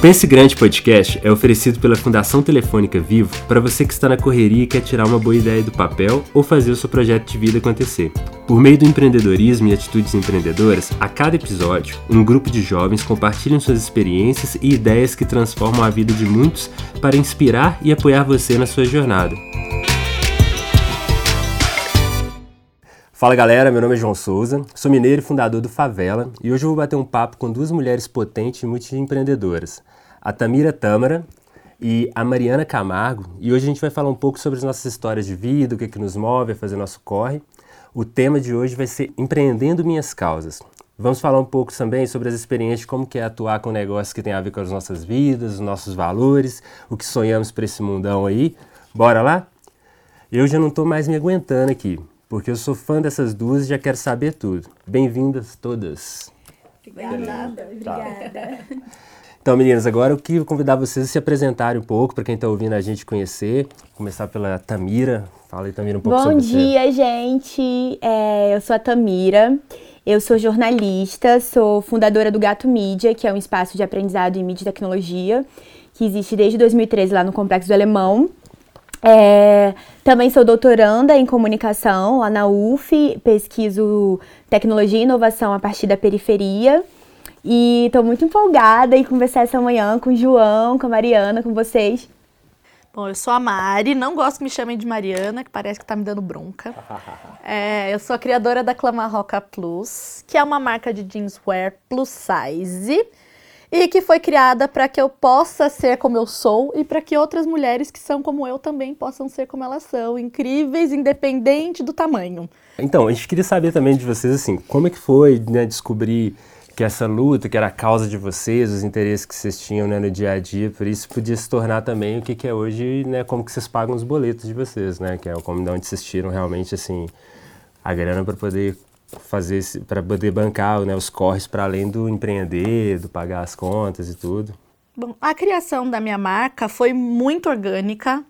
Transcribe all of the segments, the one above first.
Pense Grande Podcast é oferecido pela Fundação Telefônica Vivo para você que está na correria e quer tirar uma boa ideia do papel ou fazer o seu projeto de vida acontecer. Por meio do empreendedorismo e atitudes empreendedoras, a cada episódio, um grupo de jovens compartilham suas experiências e ideias que transformam a vida de muitos para inspirar e apoiar você na sua jornada. Fala galera, meu nome é João Souza, sou mineiro e fundador do Favela e hoje eu vou bater um papo com duas mulheres potentes e multiempreendedoras, a Tamira Tâmara e a Mariana Camargo, e hoje a gente vai falar um pouco sobre as nossas histórias de vida, o que, é que nos move a fazer nosso corre. O tema de hoje vai ser Empreendendo Minhas Causas. Vamos falar um pouco também sobre as experiências, como que é atuar com negócios que tem a ver com as nossas vidas, os nossos valores, o que sonhamos para esse mundão aí. Bora lá? Eu já não estou mais me aguentando aqui porque eu sou fã dessas duas e já quero saber tudo. Bem-vindas todas. Obrigada. Obrigada. Então, meninas, agora eu queria convidar vocês a se apresentarem um pouco, para quem está ouvindo a gente conhecer. Começar pela Tamira. Fala aí, Tamira, um pouco Bom sobre você. Bom dia, gente. É, eu sou a Tamira. Eu sou jornalista, sou fundadora do Gato Mídia, que é um espaço de aprendizado em mídia e tecnologia, que existe desde 2013 lá no Complexo do Alemão. É, também sou doutoranda em comunicação lá na UF, pesquiso tecnologia e inovação a partir da periferia. E estou muito empolgada em conversar essa manhã com o João, com a Mariana, com vocês. Bom, eu sou a Mari, não gosto que me chamem de Mariana, que parece que está me dando bronca. É, eu sou a criadora da Clamarroca Plus, que é uma marca de jeanswear plus size e que foi criada para que eu possa ser como eu sou e para que outras mulheres que são como eu também possam ser como elas são, incríveis, independente do tamanho. Então, a gente queria saber também de vocês, assim, como é que foi né, descobrir que essa luta, que era a causa de vocês, os interesses que vocês tinham né, no dia a dia, por isso podia se tornar também o que, que é hoje, né, como que vocês pagam os boletos de vocês, né, que é como de onde vocês tiram realmente, assim, a grana para poder fazer para poder bancar né, os corres para além do empreender, do pagar as contas e tudo? Bom, a criação da minha marca foi muito orgânica.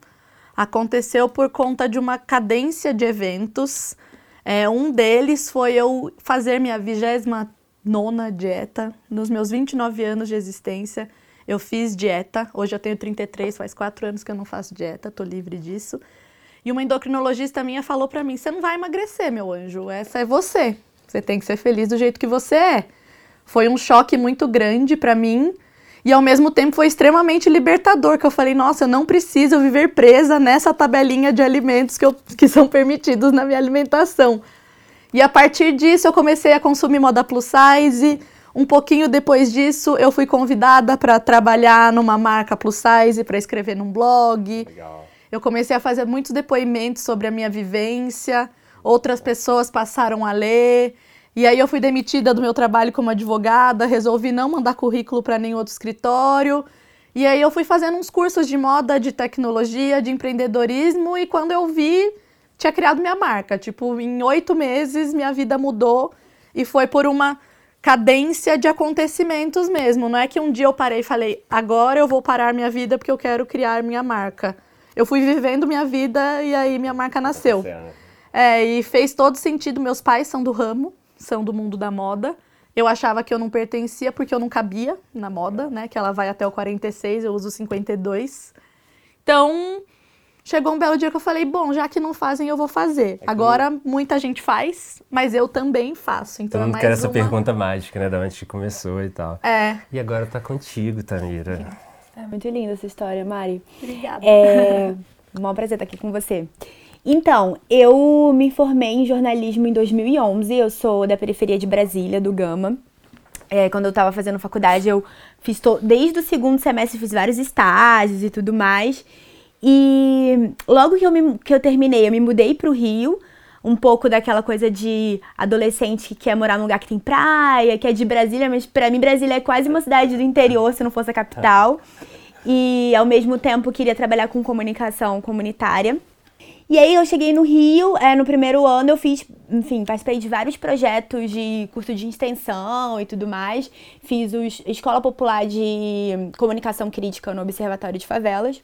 Aconteceu por conta de uma cadência de eventos. É, um deles foi eu fazer minha vigésima nona dieta. Nos meus 29 anos de existência, eu fiz dieta. Hoje eu tenho 33, faz quatro anos que eu não faço dieta, estou livre disso. E uma endocrinologista minha falou para mim: "Você não vai emagrecer, meu anjo. Essa é você. Você tem que ser feliz do jeito que você é". Foi um choque muito grande para mim. E ao mesmo tempo foi extremamente libertador, que eu falei, nossa, eu não preciso viver presa nessa tabelinha de alimentos que, eu, que são permitidos na minha alimentação. E a partir disso eu comecei a consumir moda plus size. Um pouquinho depois disso eu fui convidada para trabalhar numa marca plus size, para escrever num blog. Legal. Eu comecei a fazer muitos depoimentos sobre a minha vivência, outras pessoas passaram a ler. E aí eu fui demitida do meu trabalho como advogada, resolvi não mandar currículo para nenhum outro escritório. E aí eu fui fazendo uns cursos de moda, de tecnologia, de empreendedorismo e quando eu vi, tinha criado minha marca. Tipo, em oito meses minha vida mudou e foi por uma cadência de acontecimentos mesmo. Não é que um dia eu parei e falei, agora eu vou parar minha vida porque eu quero criar minha marca eu fui vivendo minha vida e aí minha marca nasceu. É, e fez todo sentido. Meus pais são do ramo, são do mundo da moda. Eu achava que eu não pertencia porque eu não cabia na moda, né? Que ela vai até o 46, eu uso 52. Então, chegou um belo dia que eu falei, bom, já que não fazem, eu vou fazer. É Agora, muita gente faz, mas eu também faço. Então, Todo mundo é quer essa uma... pergunta mágica, né? Da onde começou e tal. É. E agora tá contigo, Tamira. É muito linda essa história, Mari. Obrigada. É um prazer estar aqui com você. Então, eu me formei em jornalismo em 2011. Eu sou da periferia de Brasília, do Gama. É, quando eu estava fazendo faculdade, eu fiz to... desde o segundo semestre fiz vários estágios e tudo mais. E logo que eu, me... que eu terminei, eu me mudei para o Rio um pouco daquela coisa de adolescente que quer morar num lugar que tem praia, que é de Brasília, mas para mim Brasília é quase uma cidade do interior, se não fosse a capital. E ao mesmo tempo queria trabalhar com comunicação comunitária. E aí eu cheguei no Rio, é, no primeiro ano eu fiz, enfim, participei de vários projetos de curso de extensão e tudo mais. Fiz o Escola Popular de Comunicação Crítica no Observatório de Favelas.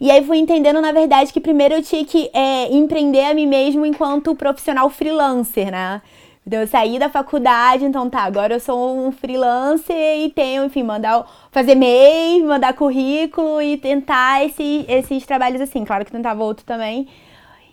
E aí fui entendendo, na verdade, que primeiro eu tinha que é, empreender a mim mesmo enquanto profissional freelancer, né? Então eu saí da faculdade, então tá, agora eu sou um freelancer e tenho, enfim, mandar fazer MEI, mandar currículo e tentar esse, esses trabalhos assim. Claro que tentava outro também.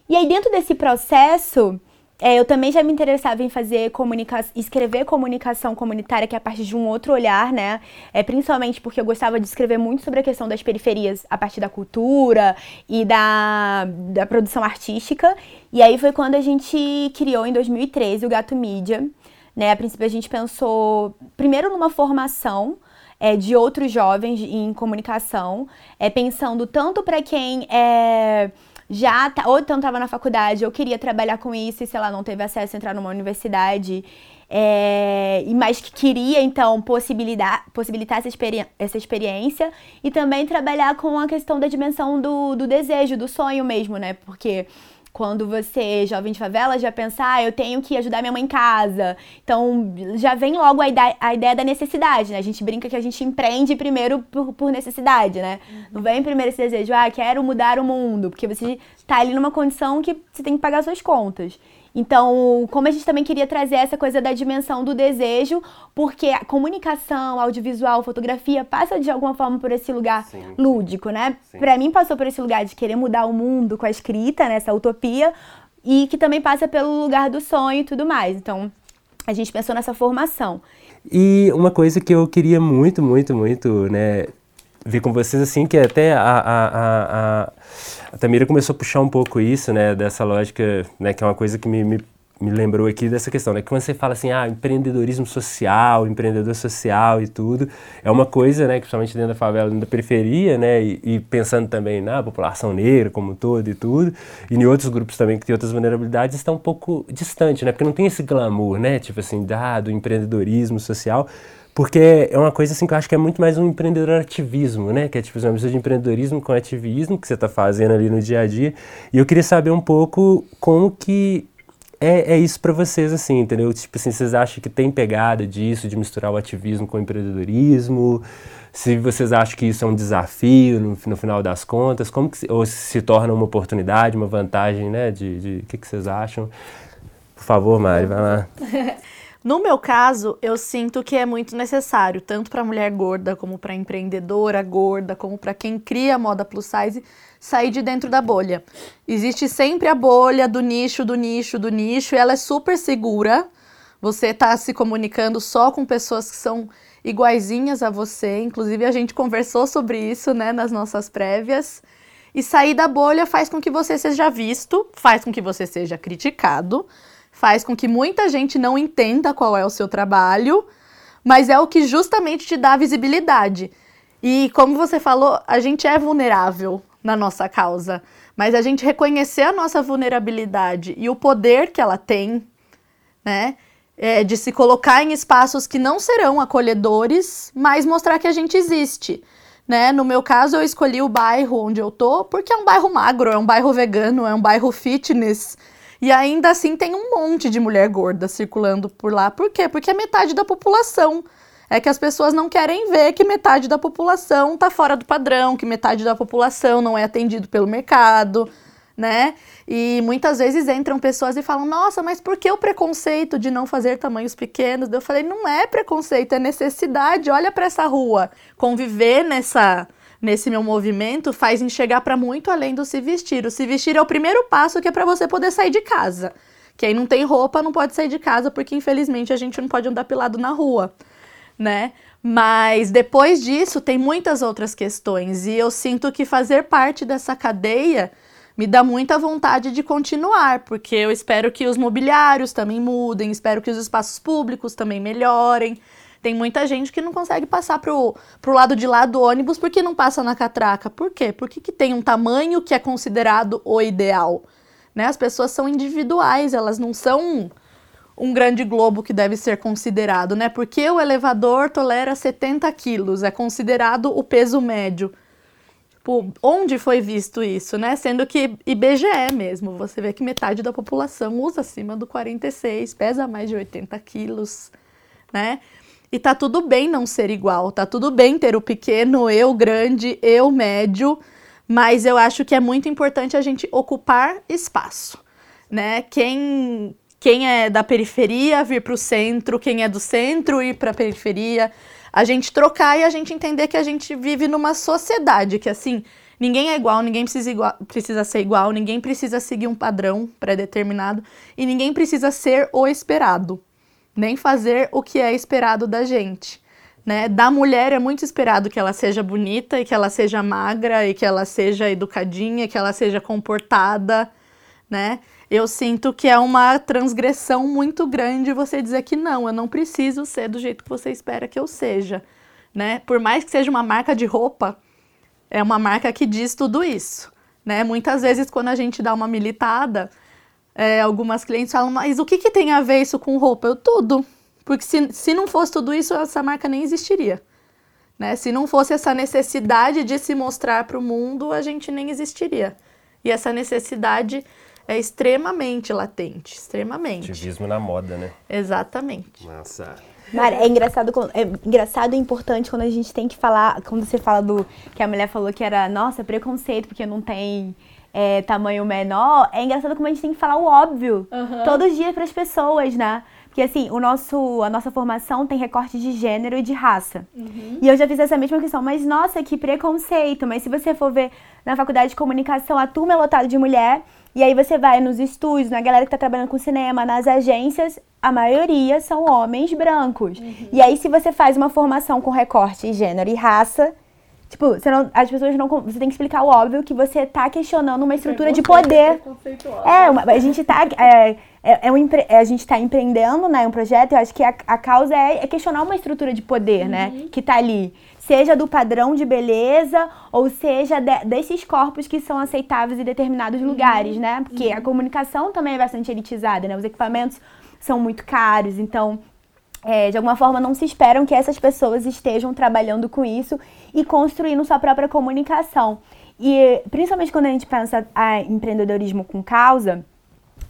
E aí dentro desse processo, é, eu também já me interessava em fazer comunicação, escrever comunicação comunitária, que é a partir de um outro olhar, né? É, principalmente porque eu gostava de escrever muito sobre a questão das periferias a partir da cultura e da, da produção artística. E aí foi quando a gente criou, em 2013, o Gato Mídia. Né? A princípio a gente pensou, primeiro numa formação é, de outros jovens em comunicação, é, pensando tanto para quem é já tá, ou então estava na faculdade, eu queria trabalhar com isso e, sei lá, não teve acesso a entrar numa universidade, é, mas que queria, então, possibilitar, possibilitar essa, experi essa experiência e também trabalhar com a questão da dimensão do, do desejo, do sonho mesmo, né? Porque quando você, jovem de favela, já pensa, ah, eu tenho que ajudar minha mãe em casa. Então, já vem logo a ideia, a ideia da necessidade, né? A gente brinca que a gente empreende primeiro por, por necessidade, né? Uhum. Não vem primeiro esse desejo, ah, quero mudar o mundo, porque você está ali numa condição que você tem que pagar suas contas. Então, como a gente também queria trazer essa coisa da dimensão do desejo, porque a comunicação, audiovisual, fotografia passa de alguma forma por esse lugar sim, lúdico, né? Para mim passou por esse lugar de querer mudar o mundo com a escrita, nessa né, utopia, e que também passa pelo lugar do sonho e tudo mais. Então, a gente pensou nessa formação. E uma coisa que eu queria muito, muito, muito, né, ver com vocês, assim, que até a, a, a, a, Tamira começou a puxar um pouco isso, né, dessa lógica, né, que é uma coisa que me, me, me lembrou aqui dessa questão, né, que quando você fala assim, ah, empreendedorismo social, empreendedor social e tudo, é uma coisa, né, que principalmente dentro da favela, dentro da periferia, né, e, e pensando também na população negra como um todo e tudo, e em outros grupos também que têm outras vulnerabilidades, está um pouco distante, né, porque não tem esse glamour, né, tipo assim, dado empreendedorismo social, porque é uma coisa assim que eu acho que é muito mais um empreendedor ativismo, né? Que é tipo uma mistura de empreendedorismo com ativismo que você está fazendo ali no dia a dia. E eu queria saber um pouco como que é, é isso para vocês, assim, entendeu? Tipo assim, vocês acham que tem pegada disso, de misturar o ativismo com o empreendedorismo? Se vocês acham que isso é um desafio no, no final das contas, como que, ou se torna uma oportunidade, uma vantagem, né? De, de, o que, que vocês acham? Por favor, Mari, vai lá. No meu caso, eu sinto que é muito necessário, tanto para mulher gorda, como para empreendedora gorda, como para quem cria moda plus size, sair de dentro da bolha. Existe sempre a bolha do nicho, do nicho, do nicho, e ela é super segura. Você está se comunicando só com pessoas que são iguaizinhas a você. Inclusive, a gente conversou sobre isso né, nas nossas prévias. E sair da bolha faz com que você seja visto, faz com que você seja criticado faz com que muita gente não entenda qual é o seu trabalho, mas é o que justamente te dá visibilidade. E como você falou, a gente é vulnerável na nossa causa, mas a gente reconhecer a nossa vulnerabilidade e o poder que ela tem, né? É, de se colocar em espaços que não serão acolhedores, mas mostrar que a gente existe. Né? No meu caso, eu escolhi o bairro onde eu tô porque é um bairro magro, é um bairro vegano, é um bairro fitness. E ainda assim tem um monte de mulher gorda circulando por lá. Por quê? Porque é metade da população. É que as pessoas não querem ver que metade da população está fora do padrão, que metade da população não é atendido pelo mercado, né? E muitas vezes entram pessoas e falam: Nossa, mas por que o preconceito de não fazer tamanhos pequenos? Eu falei: Não é preconceito, é necessidade. Olha para essa rua. Conviver nessa nesse meu movimento faz enxergar para muito além do se vestir. O se vestir é o primeiro passo que é para você poder sair de casa. Quem não tem roupa não pode sair de casa porque infelizmente a gente não pode andar pelado na rua, né? Mas depois disso tem muitas outras questões e eu sinto que fazer parte dessa cadeia me dá muita vontade de continuar, porque eu espero que os mobiliários também mudem, espero que os espaços públicos também melhorem. Tem muita gente que não consegue passar pro, pro lado de lá do ônibus porque não passa na catraca. Por quê? Porque que tem um tamanho que é considerado o ideal. Né? As pessoas são individuais, elas não são um grande globo que deve ser considerado, né? Porque o elevador tolera 70 quilos, é considerado o peso médio. Tipo, onde foi visto isso, né? Sendo que IBGE mesmo, você vê que metade da população usa acima do 46, pesa mais de 80 quilos, né? E tá tudo bem não ser igual, tá tudo bem ter o pequeno, eu grande, eu médio, mas eu acho que é muito importante a gente ocupar espaço, né? Quem quem é da periferia vir para o centro, quem é do centro ir para a periferia. A gente trocar e a gente entender que a gente vive numa sociedade que, assim, ninguém é igual, ninguém precisa, igual, precisa ser igual, ninguém precisa seguir um padrão pré-determinado e ninguém precisa ser o esperado, nem fazer o que é esperado da gente. Né? Da mulher é muito esperado que ela seja bonita e que ela seja magra e que ela seja educadinha, que ela seja comportada, né? Eu sinto que é uma transgressão muito grande você dizer que não, eu não preciso ser do jeito que você espera que eu seja, né? Por mais que seja uma marca de roupa, é uma marca que diz tudo isso, né? Muitas vezes quando a gente dá uma militada, é, algumas clientes falam, mas o que, que tem a ver isso com roupa? Eu tudo, porque se, se não fosse tudo isso, essa marca nem existiria. Né? Se não fosse essa necessidade de se mostrar para o mundo, a gente nem existiria. E essa necessidade é extremamente latente, extremamente. Ativismo na moda, né? Exatamente. Nossa. Mara, é engraçado, é engraçado e importante quando a gente tem que falar, quando você fala do que a mulher falou que era, nossa, preconceito porque não tem é, tamanho menor, é engraçado como a gente tem que falar o óbvio uhum. todos os dias para as pessoas, né? Porque assim, o nosso, a nossa formação tem recorte de gênero e de raça. Uhum. E eu já fiz essa mesma questão, mas nossa, que preconceito. Mas se você for ver na faculdade de comunicação, a turma é lotada de mulher, e aí você vai nos estúdios, na galera que tá trabalhando com cinema, nas agências, a maioria são homens brancos. Uhum. E aí, se você faz uma formação com recorte de gênero e raça, Tipo, você não, as pessoas não. Você tem que explicar o óbvio que você tá questionando uma estrutura de poder. É, uma, a gente tá. É, é, é um, é, a gente tá empreendendo, né? Um projeto, eu acho que a, a causa é, é questionar uma estrutura de poder, né, uhum. né? Que tá ali. Seja do padrão de beleza, ou seja de, desses corpos que são aceitáveis em determinados uhum. lugares, né? Porque uhum. a comunicação também é bastante elitizada, né? Os equipamentos são muito caros, então é, de alguma forma não se esperam que essas pessoas estejam trabalhando com isso e construindo sua própria comunicação. E principalmente quando a gente pensa em empreendedorismo com causa,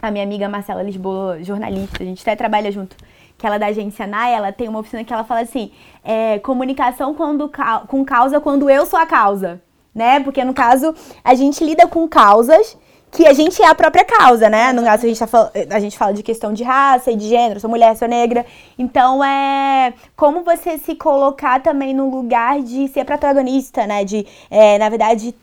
a minha amiga Marcela Lisboa, jornalista, a gente até trabalha junto, que ela é da agência NAI, ela tem uma oficina que ela fala assim, é, comunicação quando, com causa quando eu sou a causa, né? Porque no caso, a gente lida com causas que a gente é a própria causa, né? No caso, a gente, tá a gente fala de questão de raça e de gênero, sou mulher, sou negra. Então, é como você se colocar também no lugar de ser protagonista, né? De, é, na verdade,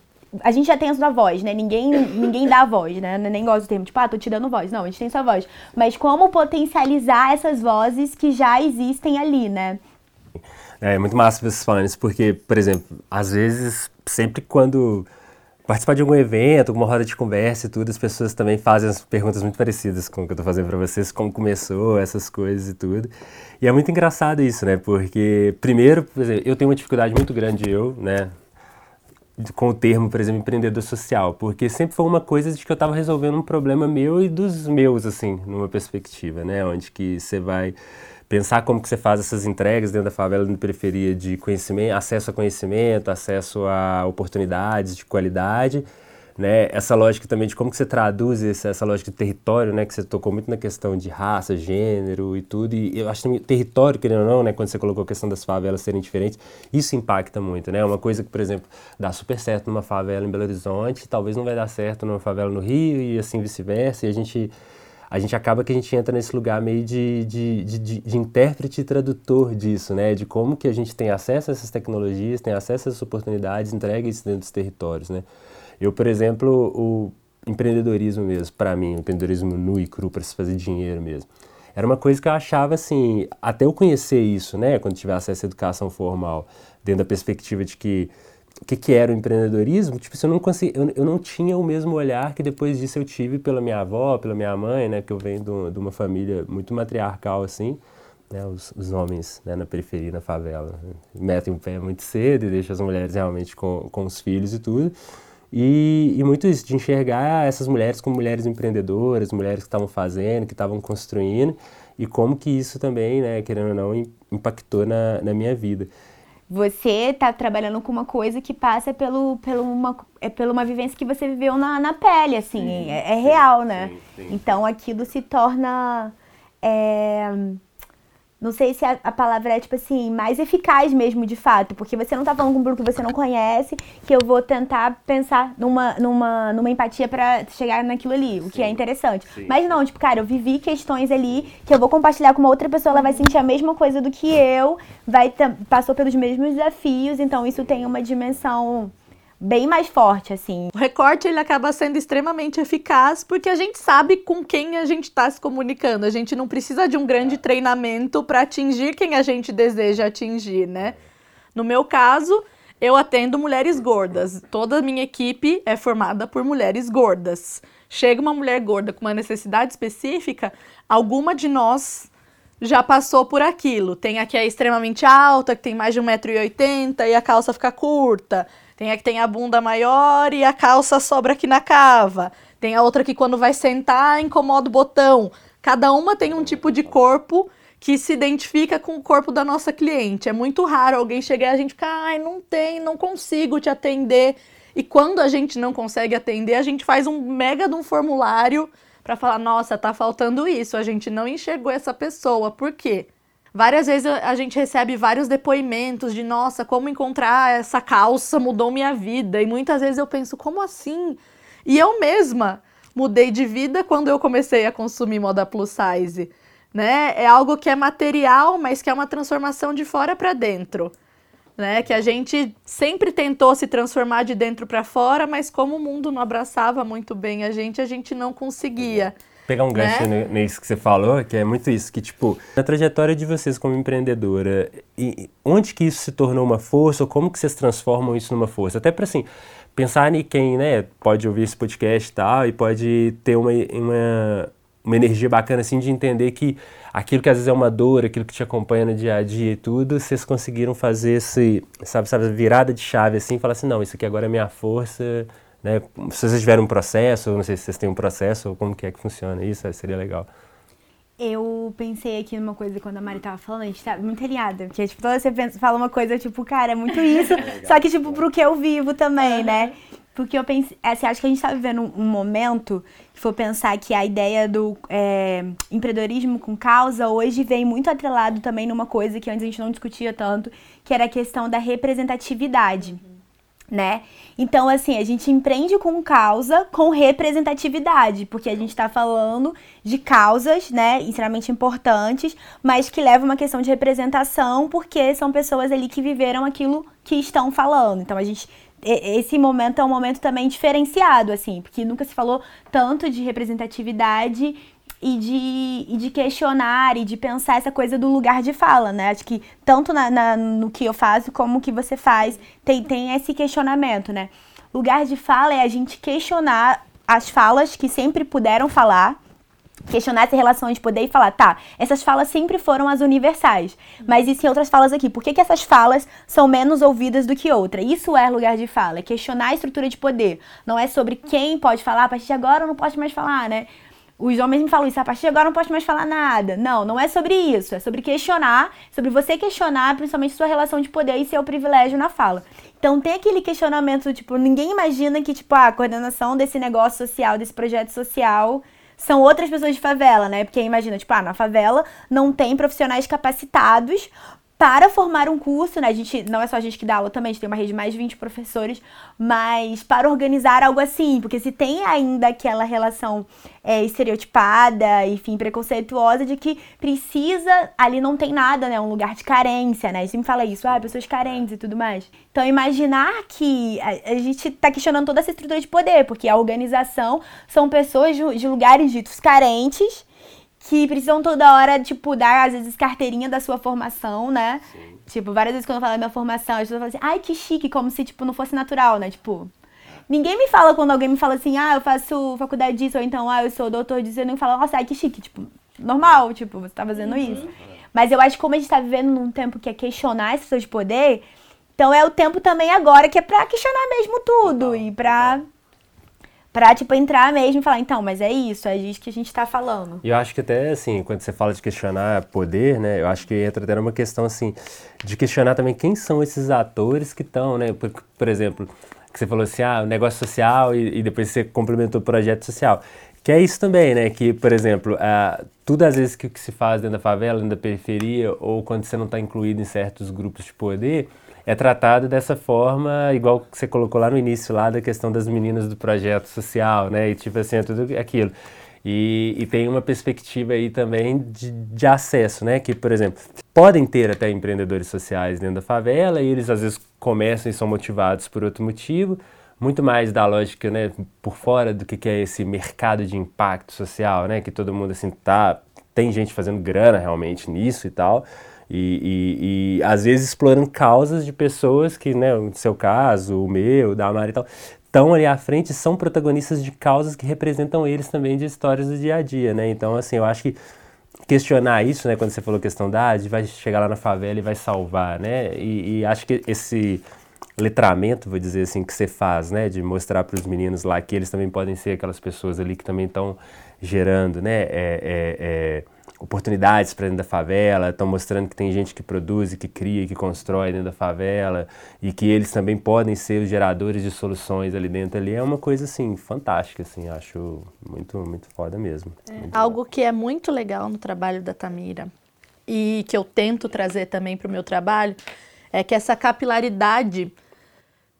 a gente já tem a sua voz, né? Ninguém, ninguém dá a voz, né? Nem gosto do termo, tipo, ah, tô te dando voz. Não, a gente tem sua voz. Mas como potencializar essas vozes que já existem ali, né? É, é muito massa vocês falando isso, porque, por exemplo, às vezes, sempre quando participar de algum evento, alguma roda de conversa e tudo, as pessoas também fazem as perguntas muito parecidas com o que eu estou fazendo para vocês, como começou, essas coisas e tudo. E é muito engraçado isso, né? Porque, primeiro, por exemplo, eu tenho uma dificuldade muito grande, eu, né? Com o termo, por exemplo, empreendedor social, porque sempre foi uma coisa de que eu estava resolvendo um problema meu e dos meus, assim, numa perspectiva, né? Onde que você vai pensar como que você faz essas entregas dentro da favela, na periferia de conhecimento, acesso a conhecimento, acesso a oportunidades de qualidade, né? Essa lógica também de como que você traduz essa, essa lógica de território, né? Que você tocou muito na questão de raça, gênero e tudo. E eu acho que território, querendo ou não, né? Quando você colocou a questão das favelas serem diferentes, isso impacta muito, né? Uma coisa que, por exemplo, dá super certo numa favela em Belo Horizonte, talvez não vai dar certo numa favela no Rio e assim vice-versa. E a gente a gente acaba que a gente entra nesse lugar meio de, de, de, de, intérprete e tradutor disso, né? De como que a gente tem acesso a essas tecnologias, tem acesso a essas oportunidades, entrega isso dentro dos territórios, né? Eu, por exemplo, o empreendedorismo mesmo, para mim, empreendedorismo nu e cru para se fazer dinheiro mesmo, era uma coisa que eu achava assim, até eu conhecer isso, né? Quando tiver acesso à educação formal, dentro da perspectiva de que o que, que, era o empreendedorismo, tipo, eu não, consegui, eu, eu, não tinha o mesmo olhar que depois disso eu tive pela minha avó, pela minha mãe, né, que eu venho de, de uma família muito matriarcal, assim, né, os, os homens né, na periferia, na favela, né, metem o pé muito cedo e deixam as mulheres realmente com, com os filhos e tudo, e, e muito isso, de enxergar essas mulheres como mulheres empreendedoras, mulheres que estavam fazendo, que estavam construindo, e como que isso também, né, querendo ou não, impactou na, na minha vida você está trabalhando com uma coisa que passa pelo, pelo uma, é pela uma vivência que você viveu na, na pele, assim, sim, é, é sim, real, né? Sim, então aquilo se torna. É, não sei se a, a, palavra é, tipo assim, mais eficaz mesmo, de fato. Porque você não tá falando com um público que você não conhece, que eu vou tentar pensar numa, numa, numa empatia para chegar naquilo ali, o que é interessante. Sim. Mas não, tipo, cara, eu vivi questões ali que eu vou compartilhar com uma outra pessoa, ela vai sentir a mesma coisa do que eu, vai passou pelos mesmos desafios, então isso tem uma dimensão bem mais forte, assim. O recorte ele acaba sendo extremamente eficaz porque a gente sabe com quem a gente está se comunicando. A gente não precisa de um grande treinamento para atingir quem a gente deseja atingir, né? No meu caso, eu atendo mulheres gordas. Toda a minha equipe é formada por mulheres gordas. Chega uma mulher gorda com uma necessidade específica, alguma de nós já passou por aquilo. Tem a que é extremamente alta, que tem mais de 1,80m e a calça fica curta. Tem a que tem a bunda maior e a calça sobra aqui na cava. Tem a outra que quando vai sentar incomoda o botão. Cada uma tem um tipo de corpo que se identifica com o corpo da nossa cliente. É muito raro alguém chegar e a gente ficar, ai, não tem, não consigo te atender. E quando a gente não consegue atender, a gente faz um mega de um formulário para falar, nossa, tá faltando isso, a gente não enxergou essa pessoa. Por quê? Várias vezes a gente recebe vários depoimentos de nossa, como encontrar essa calça mudou minha vida. E muitas vezes eu penso, como assim? E eu mesma mudei de vida quando eu comecei a consumir moda plus size. Né? É algo que é material, mas que é uma transformação de fora para dentro. Né? Que a gente sempre tentou se transformar de dentro para fora, mas como o mundo não abraçava muito bem a gente, a gente não conseguia pegar um gancho né? nisso que você falou, que é muito isso, que tipo, na trajetória de vocês como empreendedora, e onde que isso se tornou uma força, ou como que vocês transformam isso numa força? Até para assim, pensar em quem, né, pode ouvir esse podcast e tal, e pode ter uma, uma, uma energia bacana, assim, de entender que aquilo que às vezes é uma dor, aquilo que te acompanha no dia a dia e tudo, vocês conseguiram fazer esse, sabe, sabe, virada de chave, assim, falar assim, não, isso aqui agora é minha força, né? Se vocês tiverem um processo, não sei se vocês têm um processo, ou como que é que funciona isso, seria legal. Eu pensei aqui numa coisa quando a Mari tava falando, a gente tá muito alinhada. Porque, tipo, toda você pensa, fala uma coisa, tipo, cara, é muito isso. só que, tipo, pro que eu vivo também, né? Porque eu pensei, assim, acho que a gente tá vivendo um, um momento, que for pensar que a ideia do é, empreendedorismo com causa hoje vem muito atrelado também numa coisa que antes a gente não discutia tanto, que era a questão da representatividade. Uhum né? Então, assim, a gente empreende com causa, com representatividade, porque a gente está falando de causas, né, extremamente importantes, mas que levam uma questão de representação, porque são pessoas ali que viveram aquilo que estão falando. Então, a gente esse momento é um momento também diferenciado, assim, porque nunca se falou tanto de representatividade e de, e de questionar e de pensar essa coisa do lugar de fala, né? Acho que tanto na, na, no que eu faço como o que você faz tem, tem esse questionamento, né? Lugar de fala é a gente questionar as falas que sempre puderam falar, questionar essa relação de poder e falar, tá, essas falas sempre foram as universais, mas e se outras falas aqui? Por que, que essas falas são menos ouvidas do que outra? Isso é lugar de fala, é questionar a estrutura de poder. Não é sobre quem pode falar, a partir de agora eu não posso mais falar, né? Os homens me falam isso, a partir de agora não posso mais falar nada. Não, não é sobre isso. É sobre questionar, sobre você questionar principalmente sua relação de poder e seu privilégio na fala. Então tem aquele questionamento, tipo, ninguém imagina que, tipo, a coordenação desse negócio social, desse projeto social, são outras pessoas de favela, né? Porque imagina, tipo, ah, na favela não tem profissionais capacitados para formar um curso, né? A gente não é só a gente que dá aula também, a gente tem uma rede de mais de 20 professores, mas para organizar algo assim, porque se tem ainda aquela relação é, estereotipada, enfim, preconceituosa de que precisa, ali não tem nada, né? Um lugar de carência, né? A gente me fala isso, ah, pessoas carentes e tudo mais. Então, imaginar que a, a gente está questionando toda essa estrutura de poder, porque a organização são pessoas de, de lugares ditos carentes que precisam toda hora, tipo, dar, às vezes, carteirinha da sua formação, né? Sim. Tipo, várias vezes quando eu falo da minha formação, as pessoas falam assim, ai, que chique, como se, tipo, não fosse natural, né? Tipo, ninguém me fala quando alguém me fala assim, ah, eu faço faculdade disso, ou então, ah, eu sou doutor disso, eu nem falo, nossa, ai, que chique, tipo, normal, tipo, você tá fazendo uhum. isso. Mas eu acho que como a gente tá vivendo num tempo que é questionar esse de poder, então é o tempo também agora que é pra questionar mesmo tudo total, e pra... Pra, tipo, entrar mesmo e falar, então, mas é isso, é isso que a gente tá falando. E eu acho que até, assim, quando você fala de questionar poder, né, eu acho que entra até uma questão, assim, de questionar também quem são esses atores que estão, né, por, por exemplo, que você falou assim, ah, o negócio social e, e depois você complementou o projeto social Que é isso também, né? Que, por exemplo, uh, tudo às vezes que, que se faz dentro da favela, dentro da periferia, ou quando você não está incluído em certos grupos de poder, é tratado dessa forma, igual que você colocou lá no início, lá da questão das meninas do projeto social, né? E tipo assim, é tudo aquilo. E, e tem uma perspectiva aí também de, de, acesso, né? Que, por exemplo, podem ter até empreendedores sociais dentro da favela e eles às vezes começam e são motivados por outro motivo, muito mais da lógica, né, por fora do que, que é esse mercado de impacto social, né? Que todo mundo assim tá, tem gente fazendo grana realmente nisso e tal. E, e, e, às vezes explorando causas de pessoas que, né, no seu caso, o meu, da Mari e tal, estão ali à frente são protagonistas de causas que representam eles também de histórias do dia a dia, né? Então, assim, eu acho que questionar isso, né, quando você falou questão da ah, vai chegar lá na favela e vai salvar, né? E, e acho que esse letramento, vou dizer assim, que você faz, né, de mostrar para os meninos lá que eles também podem ser aquelas pessoas ali que também estão gerando, né, é, é, é oportunidades para dentro da favela, estão mostrando que tem gente que produz, que cria, que constrói dentro da favela e que eles também podem ser os geradores de soluções ali dentro ali é uma coisa assim fantástica assim, acho muito muito foda mesmo. É. Muito Algo que é muito legal no trabalho da Tamira e que eu tento trazer também para o meu trabalho é que essa capilaridade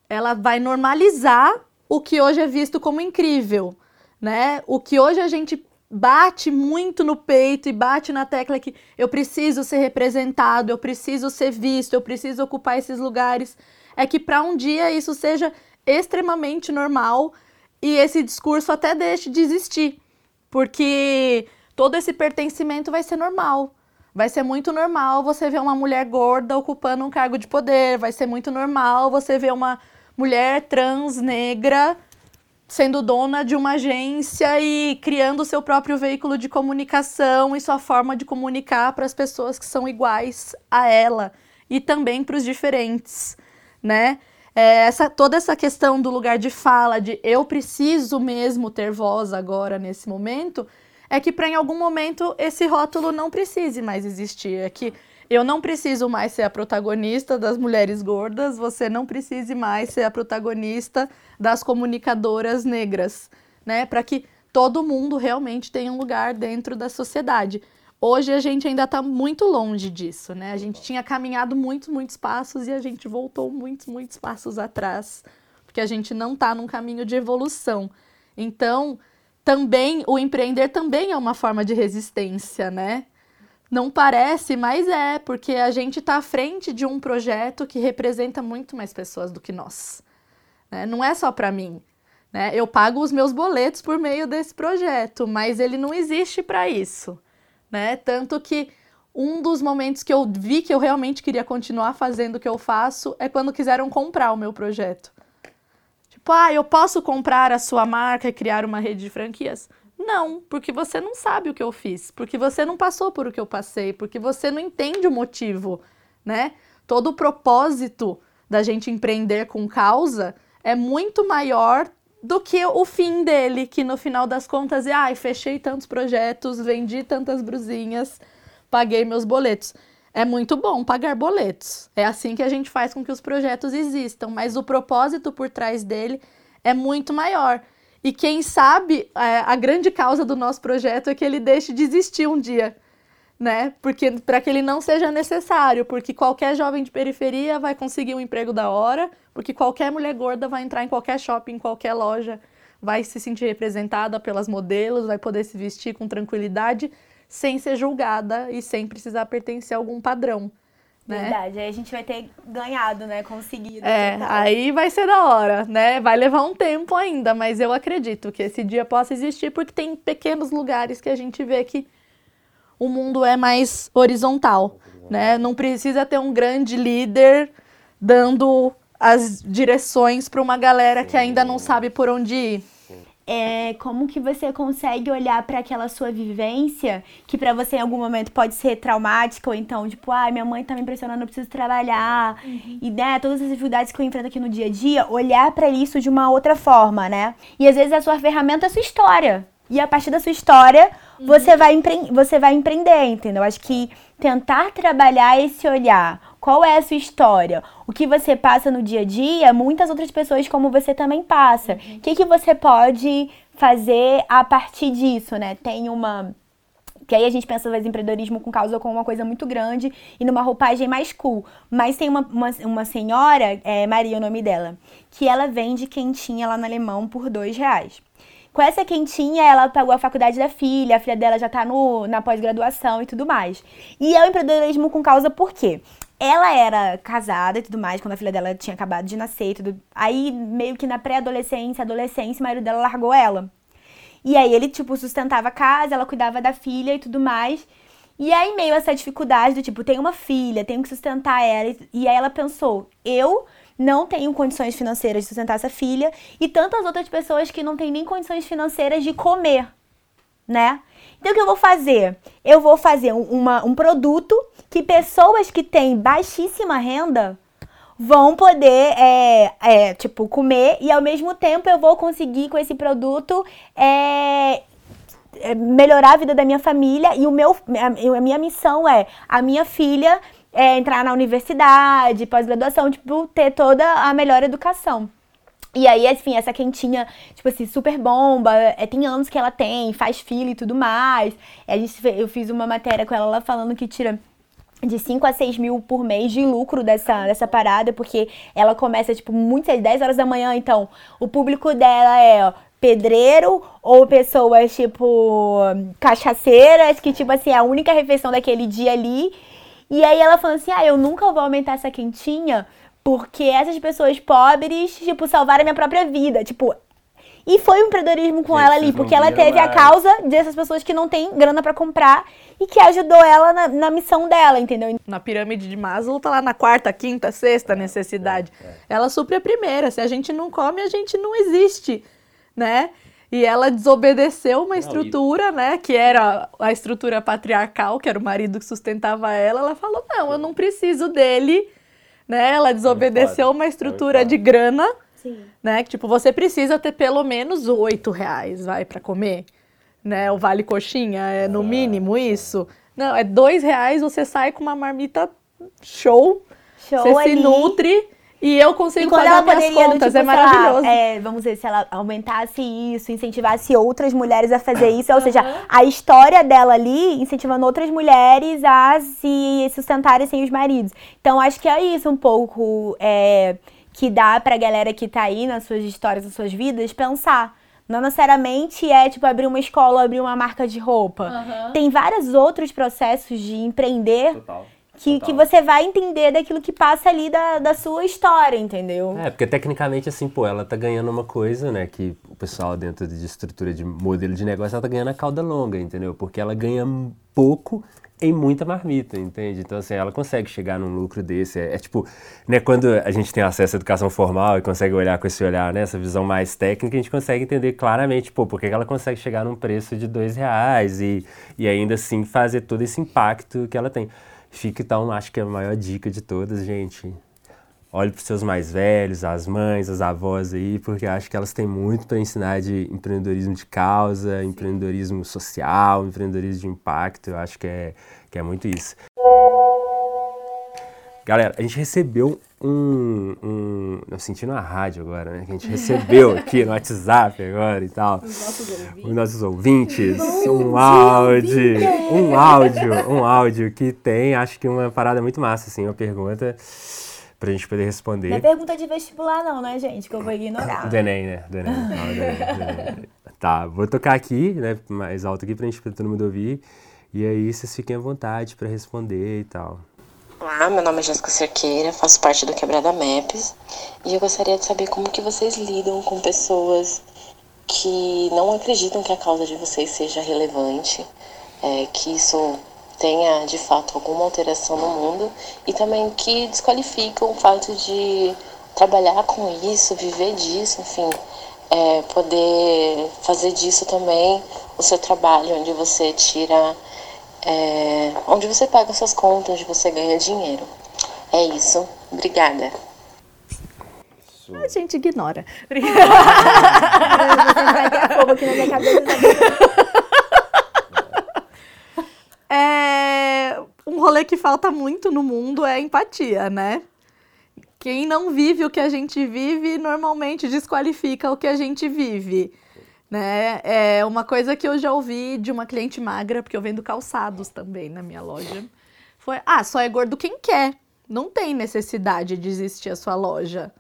ela vai normalizar o que hoje é visto como incrível, né? O que hoje a gente bate muito no peito e bate na tecla que eu preciso ser representado, eu preciso ser visto, eu preciso ocupar esses lugares, é que para um dia isso seja extremamente normal e esse discurso até deixe de existir, porque todo esse pertencimento vai ser normal. Vai ser muito normal você ver uma mulher gorda ocupando um cargo de poder, vai ser muito normal você ver uma mulher trans negra sendo dona de uma agência e criando seu próprio veículo de comunicação e sua forma de comunicar para as pessoas que são iguais a ela e também para os diferentes, né? É, essa, toda essa questão do lugar de fala, de eu preciso mesmo ter voz agora nesse momento, é que para em algum momento esse rótulo não precise mais existir. É que eu não preciso mais ser a protagonista das mulheres gordas, você não precise mais ser a protagonista das comunicadoras negras, né? Para que todo mundo realmente tenha um lugar dentro da sociedade. Hoje a gente ainda está muito longe disso, né? A gente tinha caminhado muitos, muitos passos e a gente voltou muitos, muitos passos atrás, porque a gente não está num caminho de evolução. Então, também o empreender também é uma forma de resistência, né? Não parece, mas é, porque a gente está à frente de um projeto que representa muito mais pessoas do que nós. Né? Não é só para mim. Né? Eu pago os meus boletos por meio desse projeto, mas ele não existe para isso. Né? Tanto que um dos momentos que eu vi que eu realmente queria continuar fazendo o que eu faço é quando quiseram comprar o meu projeto. Tipo, ah, eu posso comprar a sua marca e criar uma rede de franquias? Não, porque você não sabe o que eu fiz, porque você não passou por o que eu passei, porque você não entende o motivo, né? Todo o propósito da gente empreender com causa é muito maior do que o fim dele, que no final das contas é, ai, fechei tantos projetos, vendi tantas brusinhas, paguei meus boletos. É muito bom pagar boletos. É assim que a gente faz com que os projetos existam, mas o propósito por trás dele é muito maior. E quem sabe é, a grande causa do nosso projeto é que ele deixe de existir um dia, né? Porque para que ele não seja necessário, porque qualquer jovem de periferia vai conseguir um emprego da hora, porque qualquer mulher gorda vai entrar em qualquer shopping, em qualquer loja, vai se sentir representada pelas modelos, vai poder se vestir com tranquilidade, sem ser julgada e sem precisar pertencer a algum padrão. Né? Verdade, aí a gente vai ter ganhado, né? Conseguido. É, aí vai ser da hora, né? Vai levar um tempo ainda, mas eu acredito que esse dia possa existir porque tem pequenos lugares que a gente vê que o mundo é mais horizontal, né? Não precisa ter um grande líder dando as direções para uma galera que ainda não sabe por onde ir é, como que você consegue olhar para aquela sua vivência, que para você em algum momento pode ser traumática, ou então, tipo, ah, minha mãe tá me impressionando, eu preciso trabalhar, uhum. e né, todas as dificuldades que eu enfrento aqui no dia a dia, olhar para isso de uma outra forma, né? E às vezes a sua ferramenta é a sua história. E a partir da sua história, uhum. você, vai você vai empreender, entendeu? Acho que tentar trabalhar esse olhar Qual é a sua história? O que você passa no dia a dia, muitas outras pessoas como você também passa. O que, que você pode fazer a partir disso, né? Tem uma que aí a gente pensa, às vezes, empreendedorismo com causa como uma coisa muito grande e numa roupagem mais cool. Mas tem uma, uma, uma senhora, é, Maria é o nome dela, que ela vende quentinha lá no Alemão por dois reais. Com essa quentinha, ela pagou a faculdade da filha, a filha dela já tá no, na pós-graduação e tudo mais. E é o empreendedorismo com causa por quê? Ela era casada e tudo mais, quando a filha dela tinha acabado de nascer e tudo. Aí, meio que na pré-adolescência, adolescência, o marido dela largou ela. E aí ele, tipo, sustentava a casa, ela cuidava da filha e tudo mais. E aí, meio essa dificuldade do tipo, tenho uma filha, tenho que sustentar ela. E aí ela pensou, eu não tenho condições financeiras de sustentar essa filha e tantas outras pessoas que não têm nem condições financeiras de comer, né? Então o que eu vou fazer? Eu vou fazer uma, um produto que pessoas que têm baixíssima renda vão poder, é, é, tipo, comer e ao mesmo tempo eu vou conseguir com esse produto é, é, melhorar a vida da minha família e o meu, a, minha missão é a minha filha é, entrar na universidade, pós-graduação, tipo, ter toda a melhor educação. E aí, enfim, essa quentinha, tipo assim, super bomba, é, tem anos que ela tem, faz fila e tudo mais. A gente, eu fiz uma matéria com ela, ela falando que tira de 5 a 6 mil por mês de lucro dessa, dessa parada, porque ela começa, tipo, muito às 10 horas da manhã, então o público dela é ó, pedreiro ou pessoas, tipo, cachaceiras, que, tipo assim, é a única refeição daquele dia ali. E aí ela falou assim, ah, eu nunca vou aumentar essa quentinha, porque essas pessoas pobres, tipo, salvaram a minha própria vida. Tipo, e foi um empreendedorismo com Gente, ela ali, porque ela teve a causa dessas pessoas que não têm grana para comprar e que ajudou ela na, na, missão dela, entendeu? Na pirâmide de Maslow tá lá na quarta, quinta, sexta necessidade. É, é. Ela supre a primeira. Se a gente não come, a gente não existe, né? E ela desobedeceu uma estrutura, não, e... né? Que era a estrutura patriarcal, que era o marido que sustentava ela. Ela falou: não, eu não preciso dele. Né? Ela desobedeceu uma estrutura de grana Sim. Né? Que, tipo, você precisa ter pelo menos oito reais, vai, para comer. Né? O vale coxinha é no ah, mínimo isso. Não, é dois reais, você sai com uma marmita show. Show você ali. se nutre e eu consigo e pagar minhas contas, tipo, é maravilhoso. Lá, é, vamos dizer, se ela aumentasse isso, incentivasse outras mulheres a fazer isso, ou seja, a história dela ali incentivando outras mulheres a se sustentarem sem os maridos. Então, acho que é isso um pouco. É, que dá pra galera que tá aí nas suas histórias, nas suas vidas, pensar. Não necessariamente é tipo abrir uma escola, abrir uma marca de roupa. Uhum. Tem vários outros processos de empreender Total. Que, que você vai entender daquilo que passa ali da, da sua história, entendeu? É, porque tecnicamente, assim, pô, ela tá ganhando uma coisa, né? Que o pessoal dentro de estrutura de modelo de negócio, ela tá ganhando a cauda longa, entendeu? Porque ela ganha pouco em muita marmita, entende? Então, assim, ela consegue chegar num lucro desse. É, é, tipo, né, quando a gente tem acesso à educação formal e consegue olhar com esse olhar, né, essa visão mais técnica, a gente consegue entender claramente, pô, por que ela consegue chegar num preço de dois reais e, e ainda assim fazer todo esse impacto que ela tem. Fica, então, acho que é a maior dica de todas, gente. Olhe para os seus mais velhos, as mães, as avós aí, porque acho que elas têm muito para ensinar de empreendedorismo de causa, empreendedorismo social, empreendedorismo de impacto. Eu acho que é, que é muito isso. Galera, a gente recebeu um, um. Eu senti na rádio agora, né? Que a gente recebeu aqui no WhatsApp agora e tal. Os nossos ouvintes. Os nossos ouvintes. um áudio. Um áudio. Um áudio que tem, acho que uma parada muito massa, assim, uma pergunta pra gente poder responder. Não é pergunta de vestibular não, né, gente? Que eu vou ignorar. Do Enem, né? Do Enem. Não, do Enem, do Enem. Tá, vou tocar aqui, né, mais alto aqui pra gente, pra todo mundo ouvir. E aí vocês fiquem à vontade para responder e tal. Olá, meu nome é Jéssica Cerqueira, faço parte do Quebrada Maps e eu gostaria de saber como que vocês lidam com pessoas que não acreditam que a causa de vocês seja relevante, é, que isso tenha de fato alguma alteração no mundo e também que desqualificam o fato de trabalhar com isso, viver disso, enfim, é, poder fazer disso também o seu trabalho, onde você tira, é, onde você paga suas contas, onde você ganha dinheiro. É isso. Obrigada. A gente ignora. cabeça. É um rolê que falta muito no mundo é empatia, né? Quem não vive o que a gente vive normalmente desqualifica o que a gente vive. Né? É uma coisa que eu já ouvi de uma cliente magra, porque eu vendo calçados também na minha loja. Foi: ah, só é gordo quem quer. Não tem necessidade de existir a sua loja.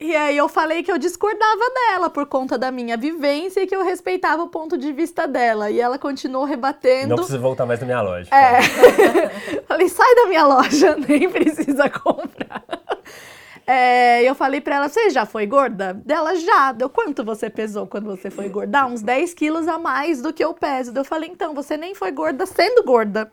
E aí eu falei que eu discordava dela por conta da minha vivência e que eu respeitava o ponto de vista dela. E ela continuou rebatendo. Não precisa voltar mais na minha loja. É. falei, sai da minha loja, nem precisa comprar. É, eu falei pra ela, você já foi gorda? Dela, já. Deu quanto você pesou quando você foi gorda? Ah, uns 10 quilos a mais do que eu peso. Eu falei, então, você nem foi gorda sendo gorda.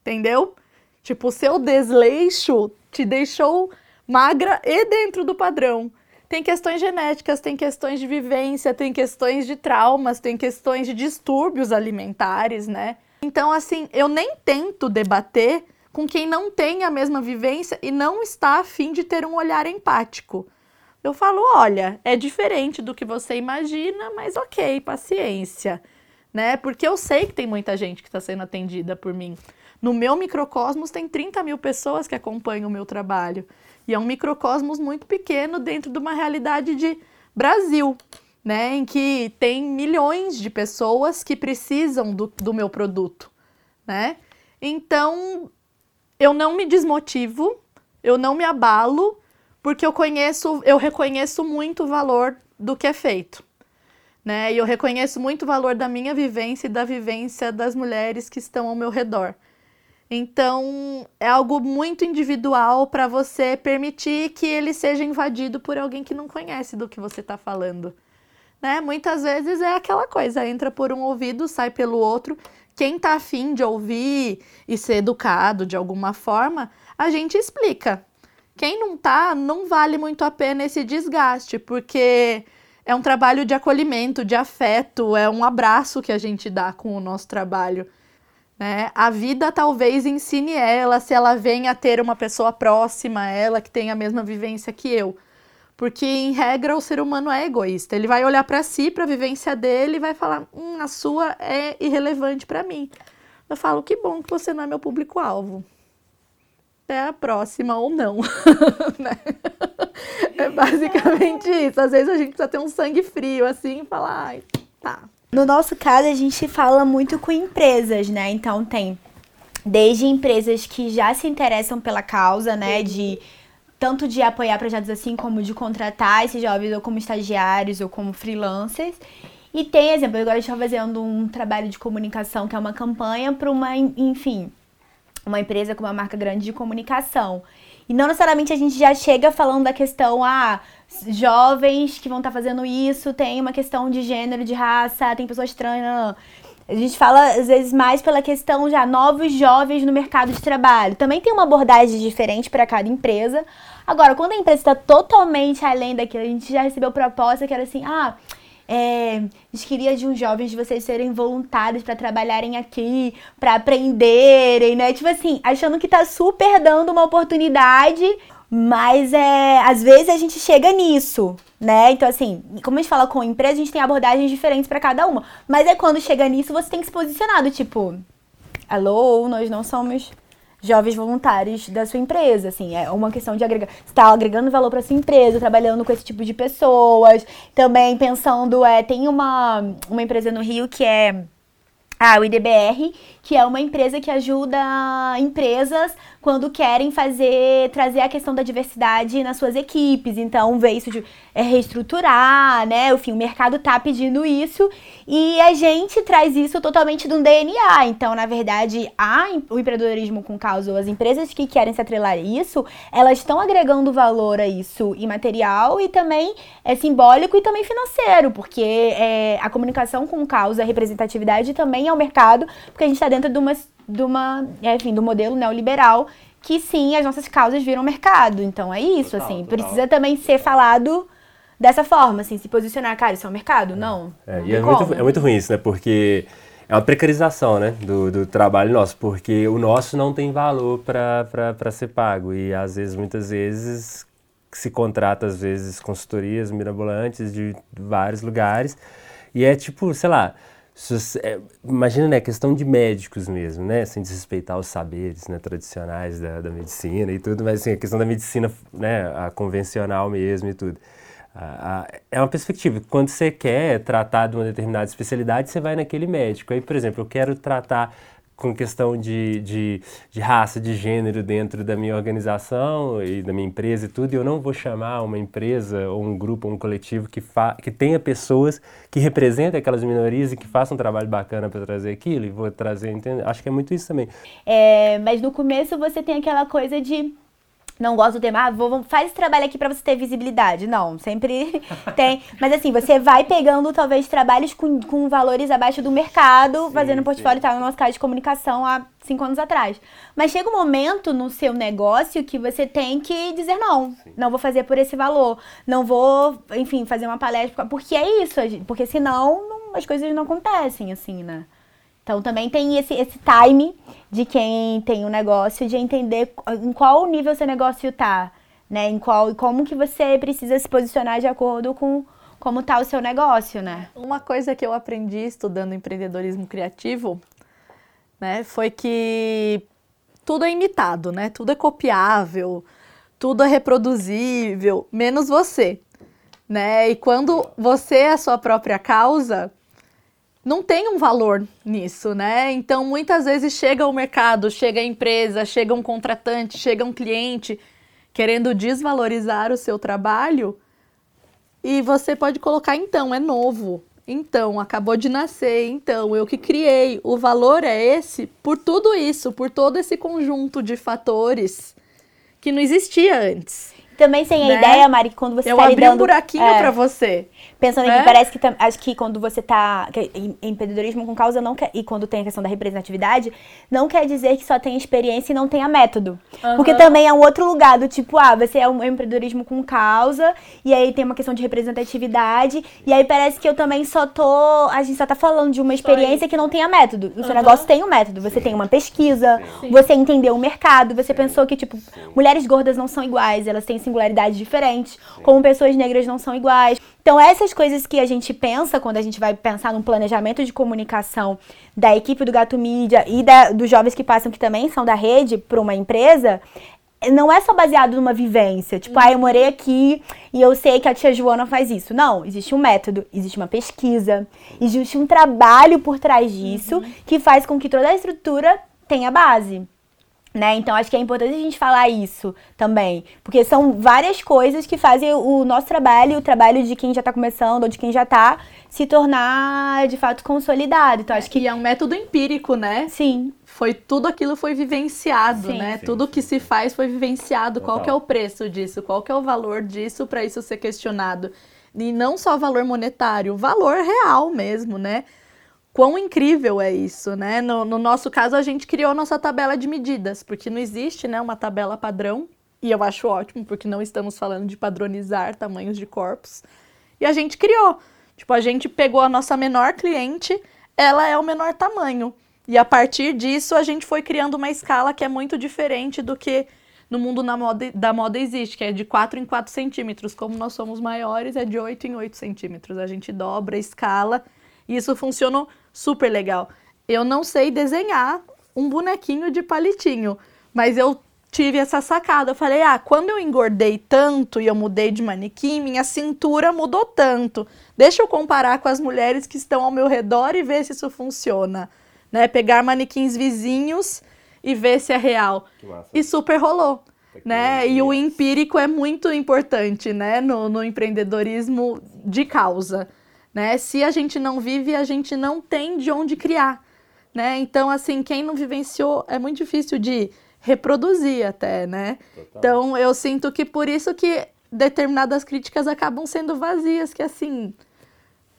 Entendeu? Tipo, o seu desleixo te deixou magra e dentro do padrão. Tem questões genéticas, tem questões de vivência, tem questões de traumas, tem questões de distúrbios alimentares, né? Então, assim, eu nem tento debater com quem não tem a mesma vivência e não está afim de ter um olhar empático. Eu falo, olha, é diferente do que você imagina, mas ok, paciência, né? Porque eu sei que tem muita gente que está sendo atendida por mim. No meu microcosmos tem 30 mil pessoas que acompanham o meu trabalho. E é um microcosmos muito pequeno dentro de uma realidade de Brasil, né? Em que tem milhões de pessoas que precisam do, do meu produto, né? Então, eu não me desmotivo, eu não me abalo, porque eu conheço, eu reconheço muito o valor do que é feito. Né? E eu reconheço muito o valor da minha vivência e da vivência das mulheres que estão ao meu redor. Então, é algo muito individual para você permitir que ele seja invadido por alguém que não conhece do que você está falando. Né? Muitas vezes é aquela coisa, entra por um ouvido, sai pelo outro. Quem está afim de ouvir e ser educado de alguma forma, a gente explica. Quem não tá, não vale muito a pena esse desgaste, porque é um trabalho de acolhimento, de afeto, é um abraço que a gente dá com o nosso trabalho. Né? A vida talvez ensine ela se ela venha a ter uma pessoa próxima a ela que tem a mesma vivência que eu. Porque, em regra, o ser humano é egoísta. Ele vai olhar para si, para a vivência dele e vai falar: hum, a sua é irrelevante para mim. Eu falo: que bom que você não é meu público-alvo. É a próxima ou não. né? É basicamente isso. Às vezes a gente precisa ter um sangue frio assim e falar: ai, tá, no nosso caso, a gente fala muito com empresas, né? Então tem desde empresas que já se interessam pela causa, né? De tanto de apoiar projetos assim, como de contratar esses jovens ou como estagiários ou como freelancers. E tem exemplo, agora estou fazendo um trabalho de comunicação que é uma campanha para uma, enfim, uma empresa com uma marca grande de comunicação. E não necessariamente a gente já chega falando da questão, ah, jovens que vão estar tá fazendo isso, tem uma questão de gênero, de raça, tem pessoas trans. Não, não. A gente fala, às vezes, mais pela questão já novos jovens no mercado de trabalho. Também tem uma abordagem diferente para cada empresa. Agora, quando a empresa está totalmente além daquilo, a gente já recebeu proposta que era assim, ah, é, a gente queria de uns jovens de vocês serem voluntários para trabalharem aqui, para aprenderem, né? Tipo assim, achando que tá super dando uma oportunidade mas é, às vezes a gente chega nisso, né? Então, assim, como a gente fala com empresa, a gente tem abordagens diferentes para cada uma. Mas é quando chega nisso, você tem que se posicionar do tipo, alô, nós não somos jovens voluntários da sua empresa, assim, é uma questão de agregar, está agregando valor para sua empresa, trabalhando com esse tipo de pessoas, também pensando, é, tem uma, uma empresa no Rio que é a o IDBR, que é uma empresa que ajuda empresas quando querem fazer, trazer a questão da diversidade nas suas equipes. Então, ver isso de é, reestruturar, né? Enfim, o mercado tá pedindo isso e a gente traz isso totalmente do DNA. Então, na verdade, a, o empreendedorismo com causa, ou as empresas que querem se atrelar a isso, elas estão agregando valor a isso imaterial e também é simbólico e também financeiro, porque é, a comunicação com causa, a representatividade também é o mercado, porque a gente está dentro de uma de uma, enfim, do modelo neoliberal que sim, as nossas causas viram mercado. Então é isso, total, assim, total. precisa também ser falado dessa forma, assim, se posicionar, cara, isso é um mercado? Não. É, não e é muito, é muito ruim isso, né? Porque é uma precarização, né, do, do trabalho nosso, porque o nosso não tem valor para ser pago e às vezes, muitas vezes, se contrata às vezes consultorias mirabolantes de vários lugares e é tipo, sei lá, é, imagina, né, questão de médicos mesmo, né, sem desrespeitar os saberes, né, tradicionais da, da medicina e tudo, mas assim, a questão da medicina, né, a convencional mesmo e tudo. é uma perspectiva. Quando você quer tratar de uma determinada especialidade, você vai naquele médico. Aí, por exemplo, eu quero tratar com questão de, de, de, raça, de gênero dentro da minha organização e da minha empresa e tudo, e eu não vou chamar uma empresa ou um grupo ou um coletivo que, que tenha pessoas que representem aquelas minorias e que façam um trabalho bacana para trazer aquilo, e vou trazer, entende? acho que é muito isso também. É, mas no começo você tem aquela coisa de não gosto do tema, ah, vou, faz esse trabalho aqui para você ter visibilidade. Não, sempre tem. Mas assim, você vai pegando talvez trabalhos com, com valores abaixo do mercado, sim, fazendo portfólio, tá no nosso caso de comunicação há cinco anos atrás. Mas chega um momento no seu negócio que você tem que dizer não. Sim. Não vou fazer por esse valor. Não vou, enfim, fazer uma palestra. Porque é isso, porque senão não, as coisas não acontecem, assim, né? Então também tem esse, esse time de quem tem um negócio de entender em qual nível seu negócio está, né? Em qual como que você precisa se posicionar de acordo com como está o seu negócio, né? Uma coisa que eu aprendi estudando empreendedorismo criativo, né, foi que tudo é imitado, né? Tudo é copiável, tudo é reproduzível, menos você, né? E quando você é a sua própria causa, não tem um valor nisso, né? Então, muitas vezes chega o mercado, chega a empresa, chega um contratante, chega um cliente querendo desvalorizar o seu trabalho e você pode colocar então, é novo. Então, acabou de nascer, então, eu que criei. O valor é esse por tudo isso, por todo esse conjunto de fatores que não existia antes. Também sem né? a ideia, Mari, que quando você eu tá abri lidando... um buraquinho é, para você. Pensando né? que parece que acho que quando você tá em empreendedorismo com causa não quer, e quando tem a questão da representatividade, não quer dizer que só tem experiência e não tenha método. Uhum. Porque também é um outro lugar do tipo, ah, você é um empreendedorismo com causa e aí tem uma questão de representatividade e aí parece que eu também só tô, a gente só tá falando de uma experiência que não tenha método. O uhum. seu negócio tem um método, você tem uma pesquisa, Sim. você entendeu o mercado, você pensou que tipo, mulheres gordas não são iguais, elas têm singularidades diferentes, como pessoas negras não são iguais. Então, essas coisas que a gente pensa quando a gente vai pensar num planejamento de comunicação da equipe do Gato Mídia e da, dos jovens que passam, que também são da rede, para uma empresa, não é só baseado numa vivência. Tipo, uhum. ah, eu morei aqui e eu sei que a tia Joana faz isso. Não, existe um método, existe uma pesquisa, existe um trabalho por trás disso uhum. que faz com que toda a estrutura tenha base. Né? Então acho que é importante a gente falar isso também, porque são várias coisas que fazem o nosso trabalho, o trabalho de quem já está começando ou de quem já está, se tornar de fato consolidado. Então acho que e é um método empírico, né? Sim. Foi tudo aquilo foi vivenciado, Sim. né? Sim, tudo que se faz foi vivenciado. Total. Qual que é o preço disso? Qual que é o valor disso para isso ser questionado? E não só valor monetário, valor real mesmo, né? Quão incrível é isso, né? No, no, nosso caso, a gente criou nossa tabela de medidas, porque não existe né, uma tabela padrão, e eu acho ótimo, porque não estamos falando de padronizar tamanhos de corpos. E a gente criou. Tipo, a gente pegou a nossa menor cliente, ela é o menor tamanho. E a partir disso, a gente foi criando uma escala que é muito diferente do que no mundo moda, da moda existe, que é de 4 em 4 centímetros. Como nós somos maiores, é de 8 em 8 centímetros. A gente dobra a escala e isso funcionou super legal. Eu não sei desenhar um bonequinho de palitinho, mas eu tive essa sacada. Eu falei, ah, quando eu engordei tanto e eu mudei de manequim, minha cintura mudou tanto. Deixa eu comparar com as mulheres que estão ao meu redor e ver se isso funciona. Né? Pegar manequins vizinhos e ver se é real. E super rolou. Né? E o empírico é muito importante né? no, no empreendedorismo de causa né? Se a gente não vive, a gente não tem de onde criar, né? Então, assim, quem não vivenciou é muito difícil de reproduzir até, né? Total. Então, eu sinto que por isso que determinadas críticas acabam sendo vazias, que assim,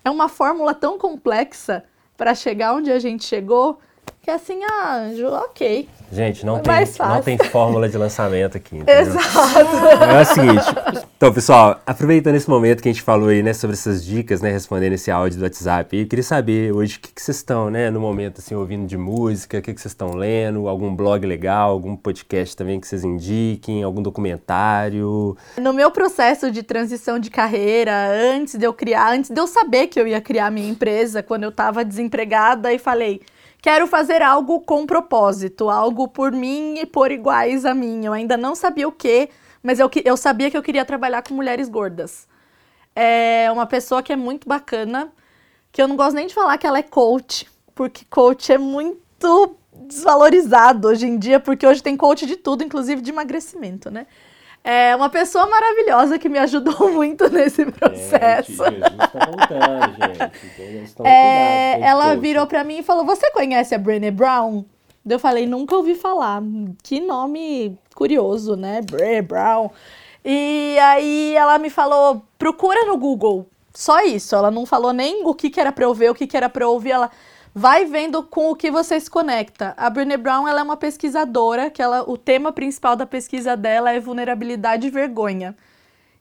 é uma fórmula tão complexa para chegar onde a gente chegou, que assim, ah, ok, Gente, não É tem, não tem fórmula de lançamento aqui. entendeu? Exato. É o seguinte, então, pessoal, aproveitando esse momento que a gente falou aí, né, sobre essas dicas, né, respondendo esse áudio do WhatsApp, eu queria saber hoje o que, que vocês estão, né, no momento, assim, ouvindo de música, o que, que vocês estão lendo, algum blog legal, algum podcast também que vocês indiquem, algum documentário. No meu processo de transição de carreira, antes de eu criar, antes de eu saber que eu ia criar minha empresa, quando eu estava desempregada e falei, quero fazer algo com propósito, algo por mim e por iguais a mim. Eu ainda não sabia o que, mas eu, eu sabia que eu queria trabalhar com mulheres gordas. É uma pessoa que é muito bacana, que eu não gosto nem de falar que ela é coach, porque coach é muito desvalorizado hoje em dia, porque hoje tem coach de tudo, inclusive de emagrecimento, né? É uma pessoa maravilhosa que me ajudou muito nesse processo. Jesus tá voltando, gente. É, ela virou pra mim e falou: Você conhece a Brené Brown? Eu falei: Nunca ouvi falar. Que nome curioso, né? Brené Brown. E aí ela me falou: Procura no Google. Só isso. Ela não falou nem o que, que era pra eu ver, o que, que era pra eu ouvir. Ela vai vendo com o que você se conecta. A Brené Brown ela é uma pesquisadora que ela, o tema principal da pesquisa dela é vulnerabilidade e vergonha.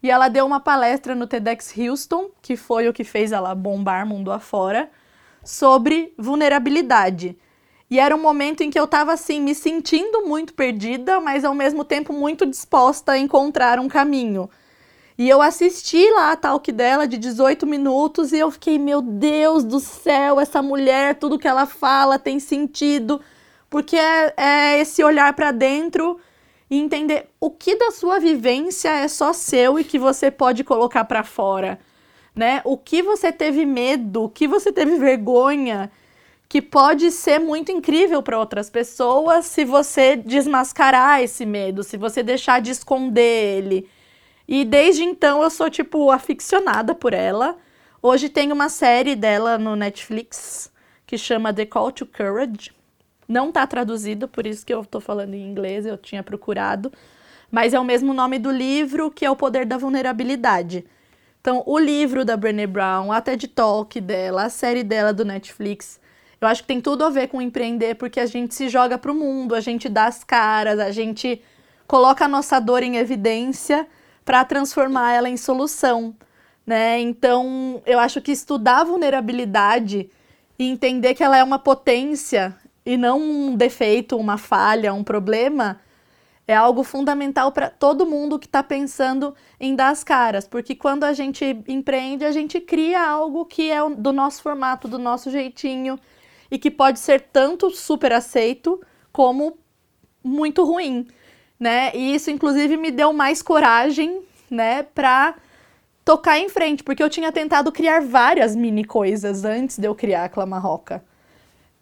E ela deu uma palestra no TEDx Houston, que foi o que fez ela bombar mundo afora, sobre vulnerabilidade. E era um momento em que eu estava assim, me sentindo muito perdida, mas ao mesmo tempo muito disposta a encontrar um caminho. E eu assisti lá a talk dela de 18 minutos e eu fiquei, meu Deus do céu, essa mulher, tudo que ela fala tem sentido, porque é, é esse olhar para dentro e entender o que da sua vivência é só seu e que você pode colocar para fora, né? O que você teve medo, o que você teve vergonha, que pode ser muito incrível para outras pessoas se você desmascarar esse medo, se você deixar de esconder ele. E desde então eu sou tipo aficionada por ela. Hoje tem uma série dela no Netflix que chama The Call to Courage. Não tá traduzido, por isso que eu tô falando em inglês, eu tinha procurado. Mas é o mesmo nome do livro, que é O Poder da Vulnerabilidade. Então, o livro da Brené Brown, a TED Talk dela, a série dela do Netflix, eu acho que tem tudo a ver com empreender, porque a gente se joga pro mundo, a gente dá as caras, a gente coloca a nossa dor em evidência para transformar ela em solução, né? Então, eu acho que estudar a vulnerabilidade e entender que ela é uma potência e não um defeito, uma falha, um problema, é algo fundamental para todo mundo que está pensando em dar as caras, porque quando a gente empreende, a gente cria algo que é do nosso formato, do nosso jeitinho e que pode ser tanto super aceito como muito ruim, né? E isso inclusive me deu mais coragem, né, para tocar em frente, porque eu tinha tentado criar várias mini coisas antes de eu criar a Clamarroca.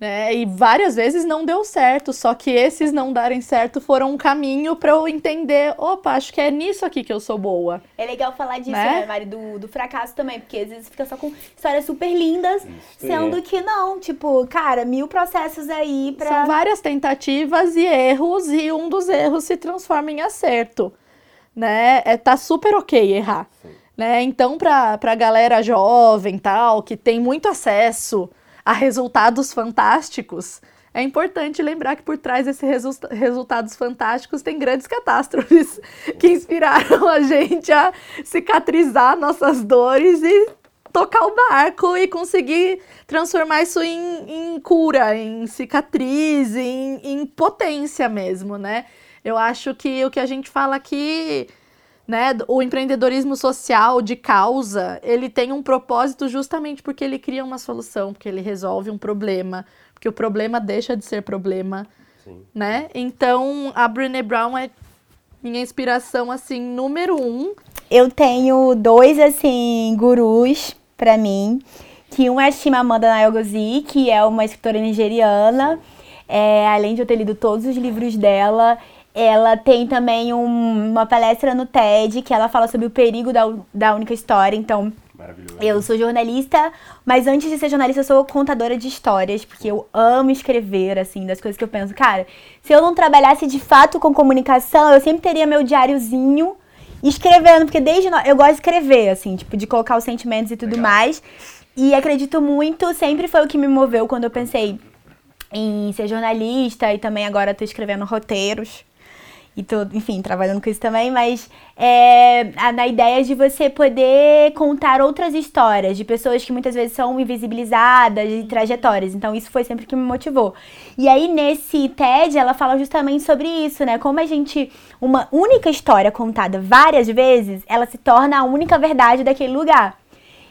Né? E várias vezes não deu certo, só que esses não darem certo foram um caminho para eu entender, opa, acho que é nisso aqui que eu sou boa. É legal falar disso, Né? né, Mari, do, do fracasso também, porque às vezes fica só com histórias super lindas, Isso sendo é. que não, tipo, cara, mil processos aí pra. São várias tentativas e erros, e um dos erros se transforma em acerto. Né? É, tá super ok errar. Né? Então, pra, pra galera jovem tal, que tem muito acesso a resultados fantásticos, é importante lembrar que por trás desses resu- resultados fantásticos tem grandes catástrofes que inspiraram a gente a cicatrizar nossas dores e tocar o barco e conseguir transformar isso em, em cura, em cicatriz, em, em potência mesmo, né? Eu acho que o que a gente fala aqui, né, o empreendedorismo social de causa, ele tem um propósito justamente porque ele cria uma solução, porque ele resolve um problema, porque o problema deixa de ser problema, Sim. né? Então, a Brené Brown é minha inspiração, assim, número um. Eu tenho dois, assim, gurus pra mim. Que um é a Chimamanda Ngozi, que é uma escritora nigeriana. É, além de eu ter lido todos os livros dela, ela tem também um- uma palestra no TED que ela fala sobre o perigo da, da única história. Então, eu sou jornalista, mas antes de ser jornalista, eu sou contadora de histórias, porque eu amo escrever, assim, das coisas que eu penso. Cara, se eu não trabalhasse de fato com comunicação, eu sempre teria meu diáriozinho escrevendo, porque desde. no- Eu gosto de escrever, assim, tipo, de colocar os sentimentos e tudo Legal. mais. E acredito muito, sempre foi o que me moveu quando eu pensei. em ser jornalista e também agora tô escrevendo roteiros e tô, enfim, trabalhando com isso também, mas é, na ideia de você poder contar outras histórias de pessoas que muitas vezes são invisibilizadas e trajetórias. Então, isso foi sempre que me motivou. E aí, nesse TED, ela fala justamente sobre isso, né? Como a gente, uma única história contada várias vezes, ela se torna a única verdade daquele lugar.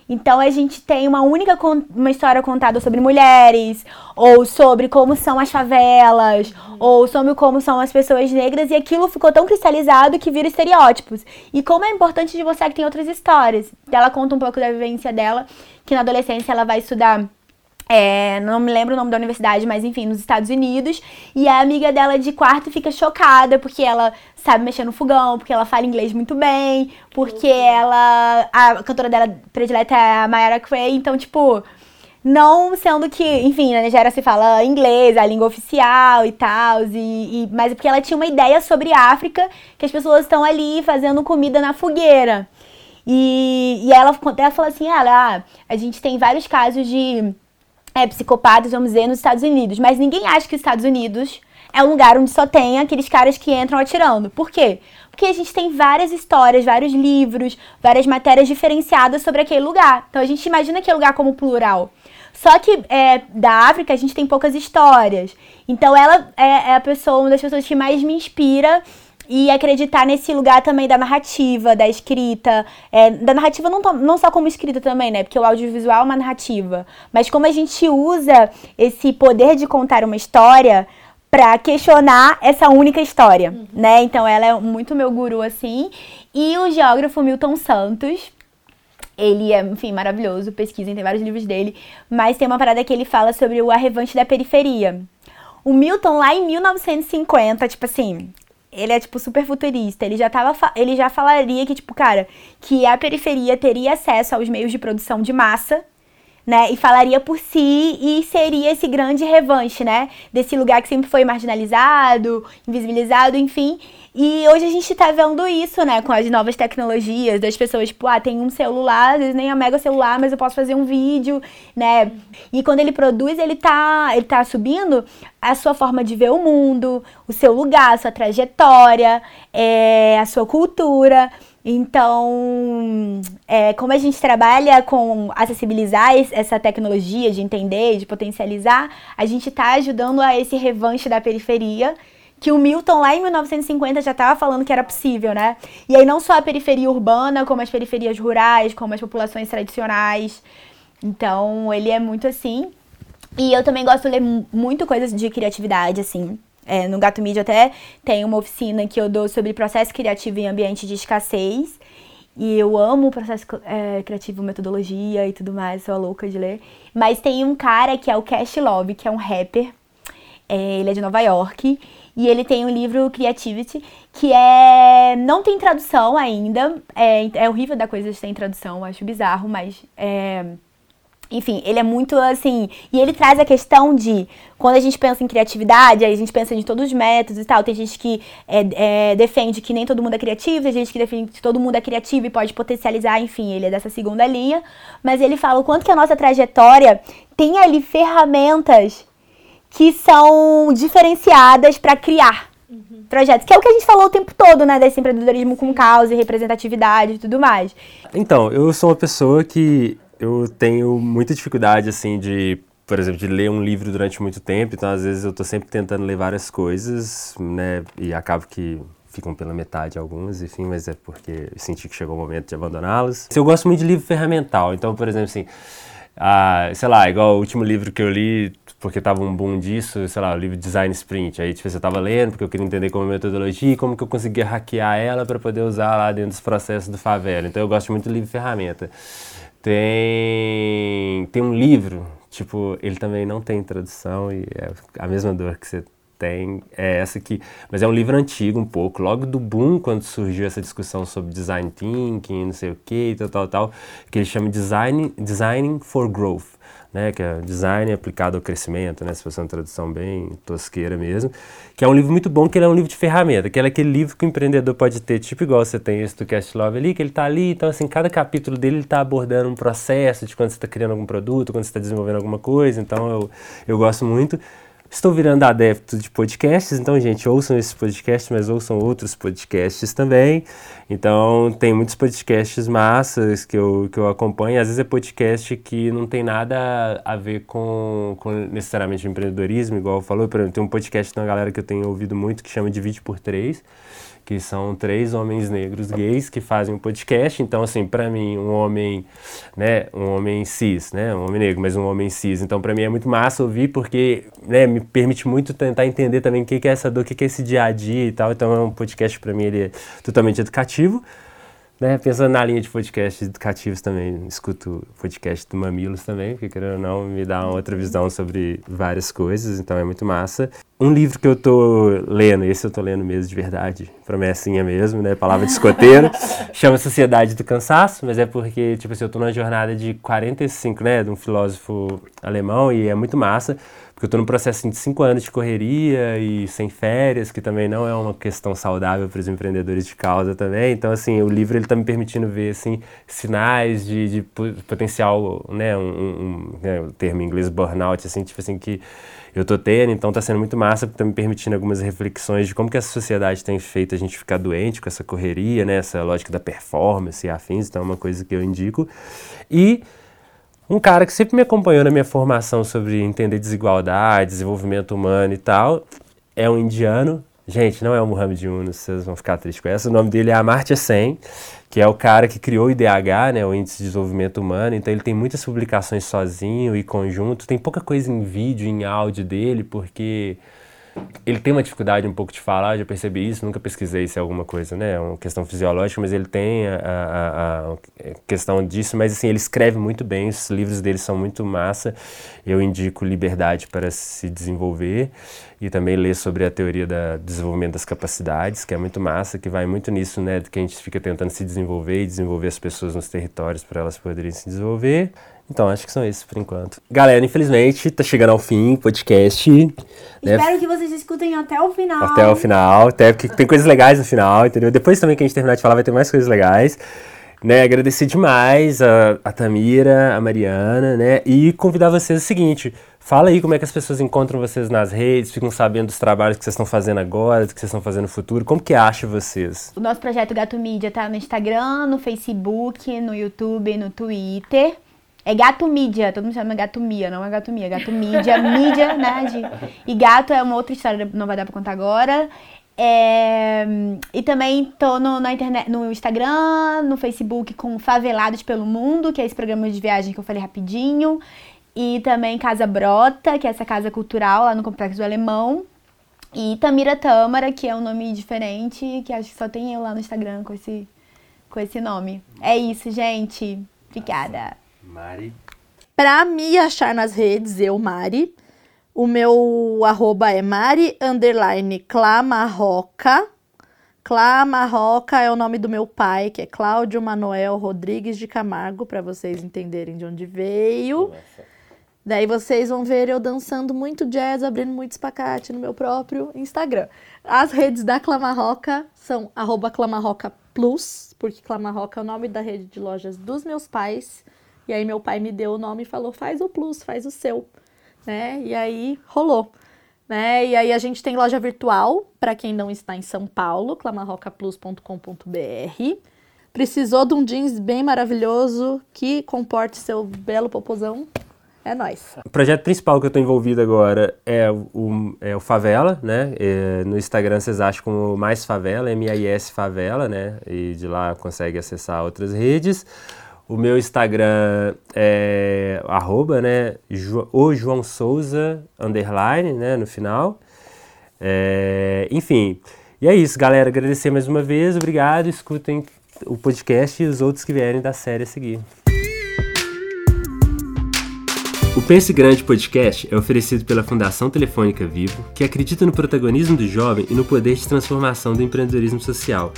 Então a gente tem uma única uma história contada sobre mulheres, ou sobre como são as favelas, uhum. ou sobre como são as pessoas negras, e aquilo ficou tão cristalizado que vira estereótipos. E como é importante de você que tem outras histórias. Ela conta um pouco da vivência dela, que na adolescência ela vai estudar é, não me lembro o nome da universidade, mas enfim, nos Estados Unidos. E a amiga dela de quarto fica chocada porque ela sabe mexer no fogão, porque ela fala inglês muito bem, porque ela. A cantora dela predileta é a Mayara Cray, então, tipo. Não sendo que, enfim, na Nigéria se fala inglês, a língua oficial e tal, e, e, mas é porque ela tinha uma ideia sobre África, que as pessoas estão ali fazendo comida na fogueira. E, e ela, ela fala assim, ah, a gente tem vários casos de é, psicopatas, vamos dizer, nos Estados Unidos. Mas ninguém acha que os Estados Unidos é um lugar onde só tem aqueles caras que entram atirando. Por quê? Porque a gente tem várias histórias, vários livros, várias matérias diferenciadas sobre aquele lugar. Então a gente imagina aquele lugar como plural. Só que é, da África a gente tem poucas histórias. Então ela é, é a pessoa, uma das pessoas que mais me inspira e acreditar nesse lugar também da narrativa, da escrita, é, da narrativa não, não só como escrita também, né? Porque o audiovisual é uma narrativa, mas como a gente usa esse poder de contar uma história para questionar essa única história, uhum. né? Então ela é muito meu guru assim. E o geógrafo Milton Santos, ele é, enfim, maravilhoso, pesquisem, tem vários livros dele, mas tem uma parada que ele fala sobre o arrevante da periferia. O Milton, lá em 1950, tipo assim, ele é, tipo, super futurista. Ele já, tava, ele já falaria que, tipo, cara, que a periferia teria acesso aos meios de produção de massa, né? E falaria por si e seria esse grande revanche, né? Desse lugar que sempre foi marginalizado, invisibilizado, enfim. E hoje a gente tá vendo isso, né, com as novas tecnologias, das pessoas, tipo, ah, tem um celular, às vezes nem é mega celular, mas eu posso fazer um vídeo, né? E quando ele produz, ele tá, ele tá subindo a sua forma de ver o mundo, o seu lugar, a sua trajetória, é, a sua cultura. Então, é, como a gente trabalha com acessibilizar essa tecnologia, de entender, de potencializar, a gente está ajudando a esse revanche da periferia que o Milton lá em 1950 já estava falando que era possível, né? E aí não só a periferia urbana, como as periferias rurais, como as populações tradicionais. Então, ele é muito assim. E eu também gosto de ler muito coisas de criatividade, assim. É, no Gato Mídia até tem uma oficina que eu dou sobre processo criativo em ambiente de escassez. E eu amo o processo é, criativo, metodologia e tudo mais, sou a louca de ler. Mas tem um cara que é o Cash Love, que é um rapper. É, ele é de Nova York. E ele tem um livro Creativity, que é. não tem tradução ainda. É, é horrível da coisa sem tradução, acho bizarro, mas. É, enfim, ele é muito assim. E ele traz a questão de. Quando a gente pensa em criatividade, aí a gente pensa em todos os métodos e tal. Tem gente que é, é, defende que nem todo mundo é criativo, tem gente que defende que todo mundo é criativo e pode potencializar, enfim, ele é dessa segunda linha. Mas ele fala o quanto que a nossa trajetória tem ali ferramentas que são diferenciadas para criar uhum. projetos, que é o que a gente falou o tempo todo, né, desse empreendedorismo com causa e representatividade e tudo mais. Então, eu sou uma pessoa que eu tenho muita dificuldade, assim, de, por exemplo, de ler um livro durante muito tempo, então às vezes eu estou sempre tentando ler várias coisas, né, e acabo que ficam pela metade algumas, enfim, mas é porque senti que chegou o momento de abandoná-las. Eu gosto muito de livro ferramental, então, por exemplo, assim, ah, sei lá, igual o último livro que eu li, porque tava um boom disso, sei lá, o livro Design Sprint. Aí, tipo, eu tava lendo porque eu queria entender como é a metodologia e como que eu conseguia hackear ela para poder usar lá dentro dos processos do favela. Então, eu gosto muito do livro ferramenta. Tem, tem um livro, tipo, ele também não tem tradução e é a mesma dor que você tem é essa aqui, mas é um livro antigo um pouco, logo do boom quando surgiu essa discussão sobre design thinking, não sei o que, tal, tal, tal, que ele chama design, Designing for Growth, né, que é design aplicado ao crescimento, né, se fosse uma tradução bem tosqueira mesmo, que é um livro muito bom, que ele é um livro de ferramenta, que é aquele livro que o empreendedor pode ter, tipo igual você tem esse do Cast Love ali, que ele está ali, então assim, cada capítulo dele ele está abordando um processo de quando você está criando algum produto, quando você está desenvolvendo alguma coisa, então eu, eu gosto muito, Estou virando adepto de podcasts, então, gente, ouçam esse podcast, mas ouçam outros podcasts também. Então, tem muitos podcasts massas que eu, que eu acompanho. Às vezes é podcast que não tem nada a ver com, com necessariamente empreendedorismo, igual falou. Por exemplo, tem um podcast de uma galera que eu tenho ouvido muito que chama Divide por Três que são três homens negros gays que fazem um podcast. Então, assim, para mim, um homem, né, um homem cis, né, um homem negro, mas um homem cis. Então, para mim é muito massa ouvir porque, né, me permite muito tentar entender também o que é essa dor, o que é esse dia a dia e tal. Então, é um podcast para mim ele é totalmente educativo. Né, pensando na linha de podcasts educativos também, escuto podcast do Mamilos também, porque querendo ou não, me dá uma outra visão sobre várias coisas, então é muito massa. Um livro que eu tô lendo, esse eu tô lendo mesmo de verdade, promessinha mesmo, né, palavra de escoteiro, chama Sociedade do Cansaço, mas é porque, tipo assim, eu tô numa jornada de 45, né, de um filósofo alemão e é muito massa, porque eu estou num processo assim, de cinco anos de correria e sem férias, que também não é uma questão saudável para os empreendedores de causa também. Então, assim, o livro ele está me permitindo ver assim sinais de, de potencial, né, um, um, né, o termo em inglês burnout, assim, tipo assim que eu tô tendo. Então, está sendo muito massa, porque está me permitindo algumas reflexões de como que essa sociedade tem feito a gente ficar doente com essa correria, né, essa lógica da performance e afins. Então, é uma coisa que eu indico. E um cara que sempre me acompanhou na minha formação sobre entender desigualdade, desenvolvimento humano e tal, é um indiano. Gente, não é o Muhammad Yunus, vocês vão ficar tristes com essa. O nome dele é Amartya Sen, que é o cara que criou o IDH, né, o Índice de Desenvolvimento Humano. Então ele tem muitas publicações sozinho e conjunto. Tem pouca coisa em vídeo, em áudio dele, porque ele tem uma dificuldade um pouco de falar, já percebi isso, nunca pesquisei se é alguma coisa, né, é uma questão fisiológica, mas ele tem a, a, a, questão disso, mas assim, ele escreve muito bem, os livros dele são muito massa, eu indico Liberdade para se desenvolver e também ler sobre a teoria do desenvolvimento das capacidades, que é muito massa, que vai muito nisso, né, que a gente fica tentando se desenvolver e desenvolver as pessoas nos territórios para elas poderem se desenvolver. Então, acho que são esses por enquanto. Galera, infelizmente, tá chegando ao fim o podcast. Né? Espero que vocês escutem até o final. Até o final, até porque tem coisas legais no final, entendeu? Depois também que a gente terminar de falar, vai ter mais coisas legais. Né, agradecer demais a, a Tamira, a Mariana, né? E convidar vocês o seguinte: fala aí como é que as pessoas encontram vocês nas redes, ficam sabendo dos trabalhos que vocês estão fazendo agora, do que vocês estão fazendo no futuro. Como que acha vocês? O nosso projeto Gato Mídia tá no Instagram, no Facebook, no YouTube, no Twitter. É gato mídia, todo mundo chama gato mia, não é gato mia, é gato mídia, mídia, né? De, e gato é uma outra história, não vai dar pra contar agora. É, e também tô no, na internet, no Instagram, no Facebook com Favelados pelo Mundo, que é esse programa de viagem que eu falei rapidinho. E também Casa Brota, que é essa casa cultural lá no Complexo do Alemão. E Tamira Tâmara, que é um nome diferente, que acho que só tem eu lá no Instagram com esse, com esse nome. É isso, gente. Obrigada. Mari. Pra me achar nas redes, eu, Mari. O meu arroba é Mari underline Clamarroca. Clamarroca é o nome do meu pai, que é Cláudio Manuel Rodrigues de Camargo, para vocês entenderem de onde veio. Nossa. Daí vocês vão ver eu dançando muito jazz, abrindo muito espacate no meu próprio Instagram. As redes da Clamarroca são arroba Clamarroca Plus, porque Clamarroca é o nome da rede de lojas dos meus pais. E aí meu pai me deu o nome e falou: faz o plus, faz o seu. Né? E aí rolou. Né? E aí a gente tem loja virtual para quem não está em São Paulo, clamarrocaplus.com.br. Precisou de um jeans bem maravilhoso que comporte seu belo popozão? É nóis. O projeto principal que eu estou envolvido agora é o, é o Favela, né? É, no Instagram vocês acham como Mais Favela, M-I-S Favela, né? E de lá consegue acessar outras redes. O meu Instagram é arroba, né, o João Souza, underline, né, no final. É, enfim, e é isso, galera. Agradecer mais uma vez, obrigado. Escutem o podcast e os outros que vierem da série a seguir. O Pense Grande Podcast é oferecido pela Fundação Telefônica Vivo, que acredita no protagonismo do jovem e no poder de transformação do empreendedorismo social.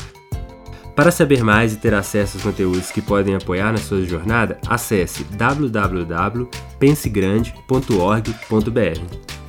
Para saber mais e ter acesso aos conteúdos que podem apoiar na sua jornada, acesse www.pensegrande.org.br.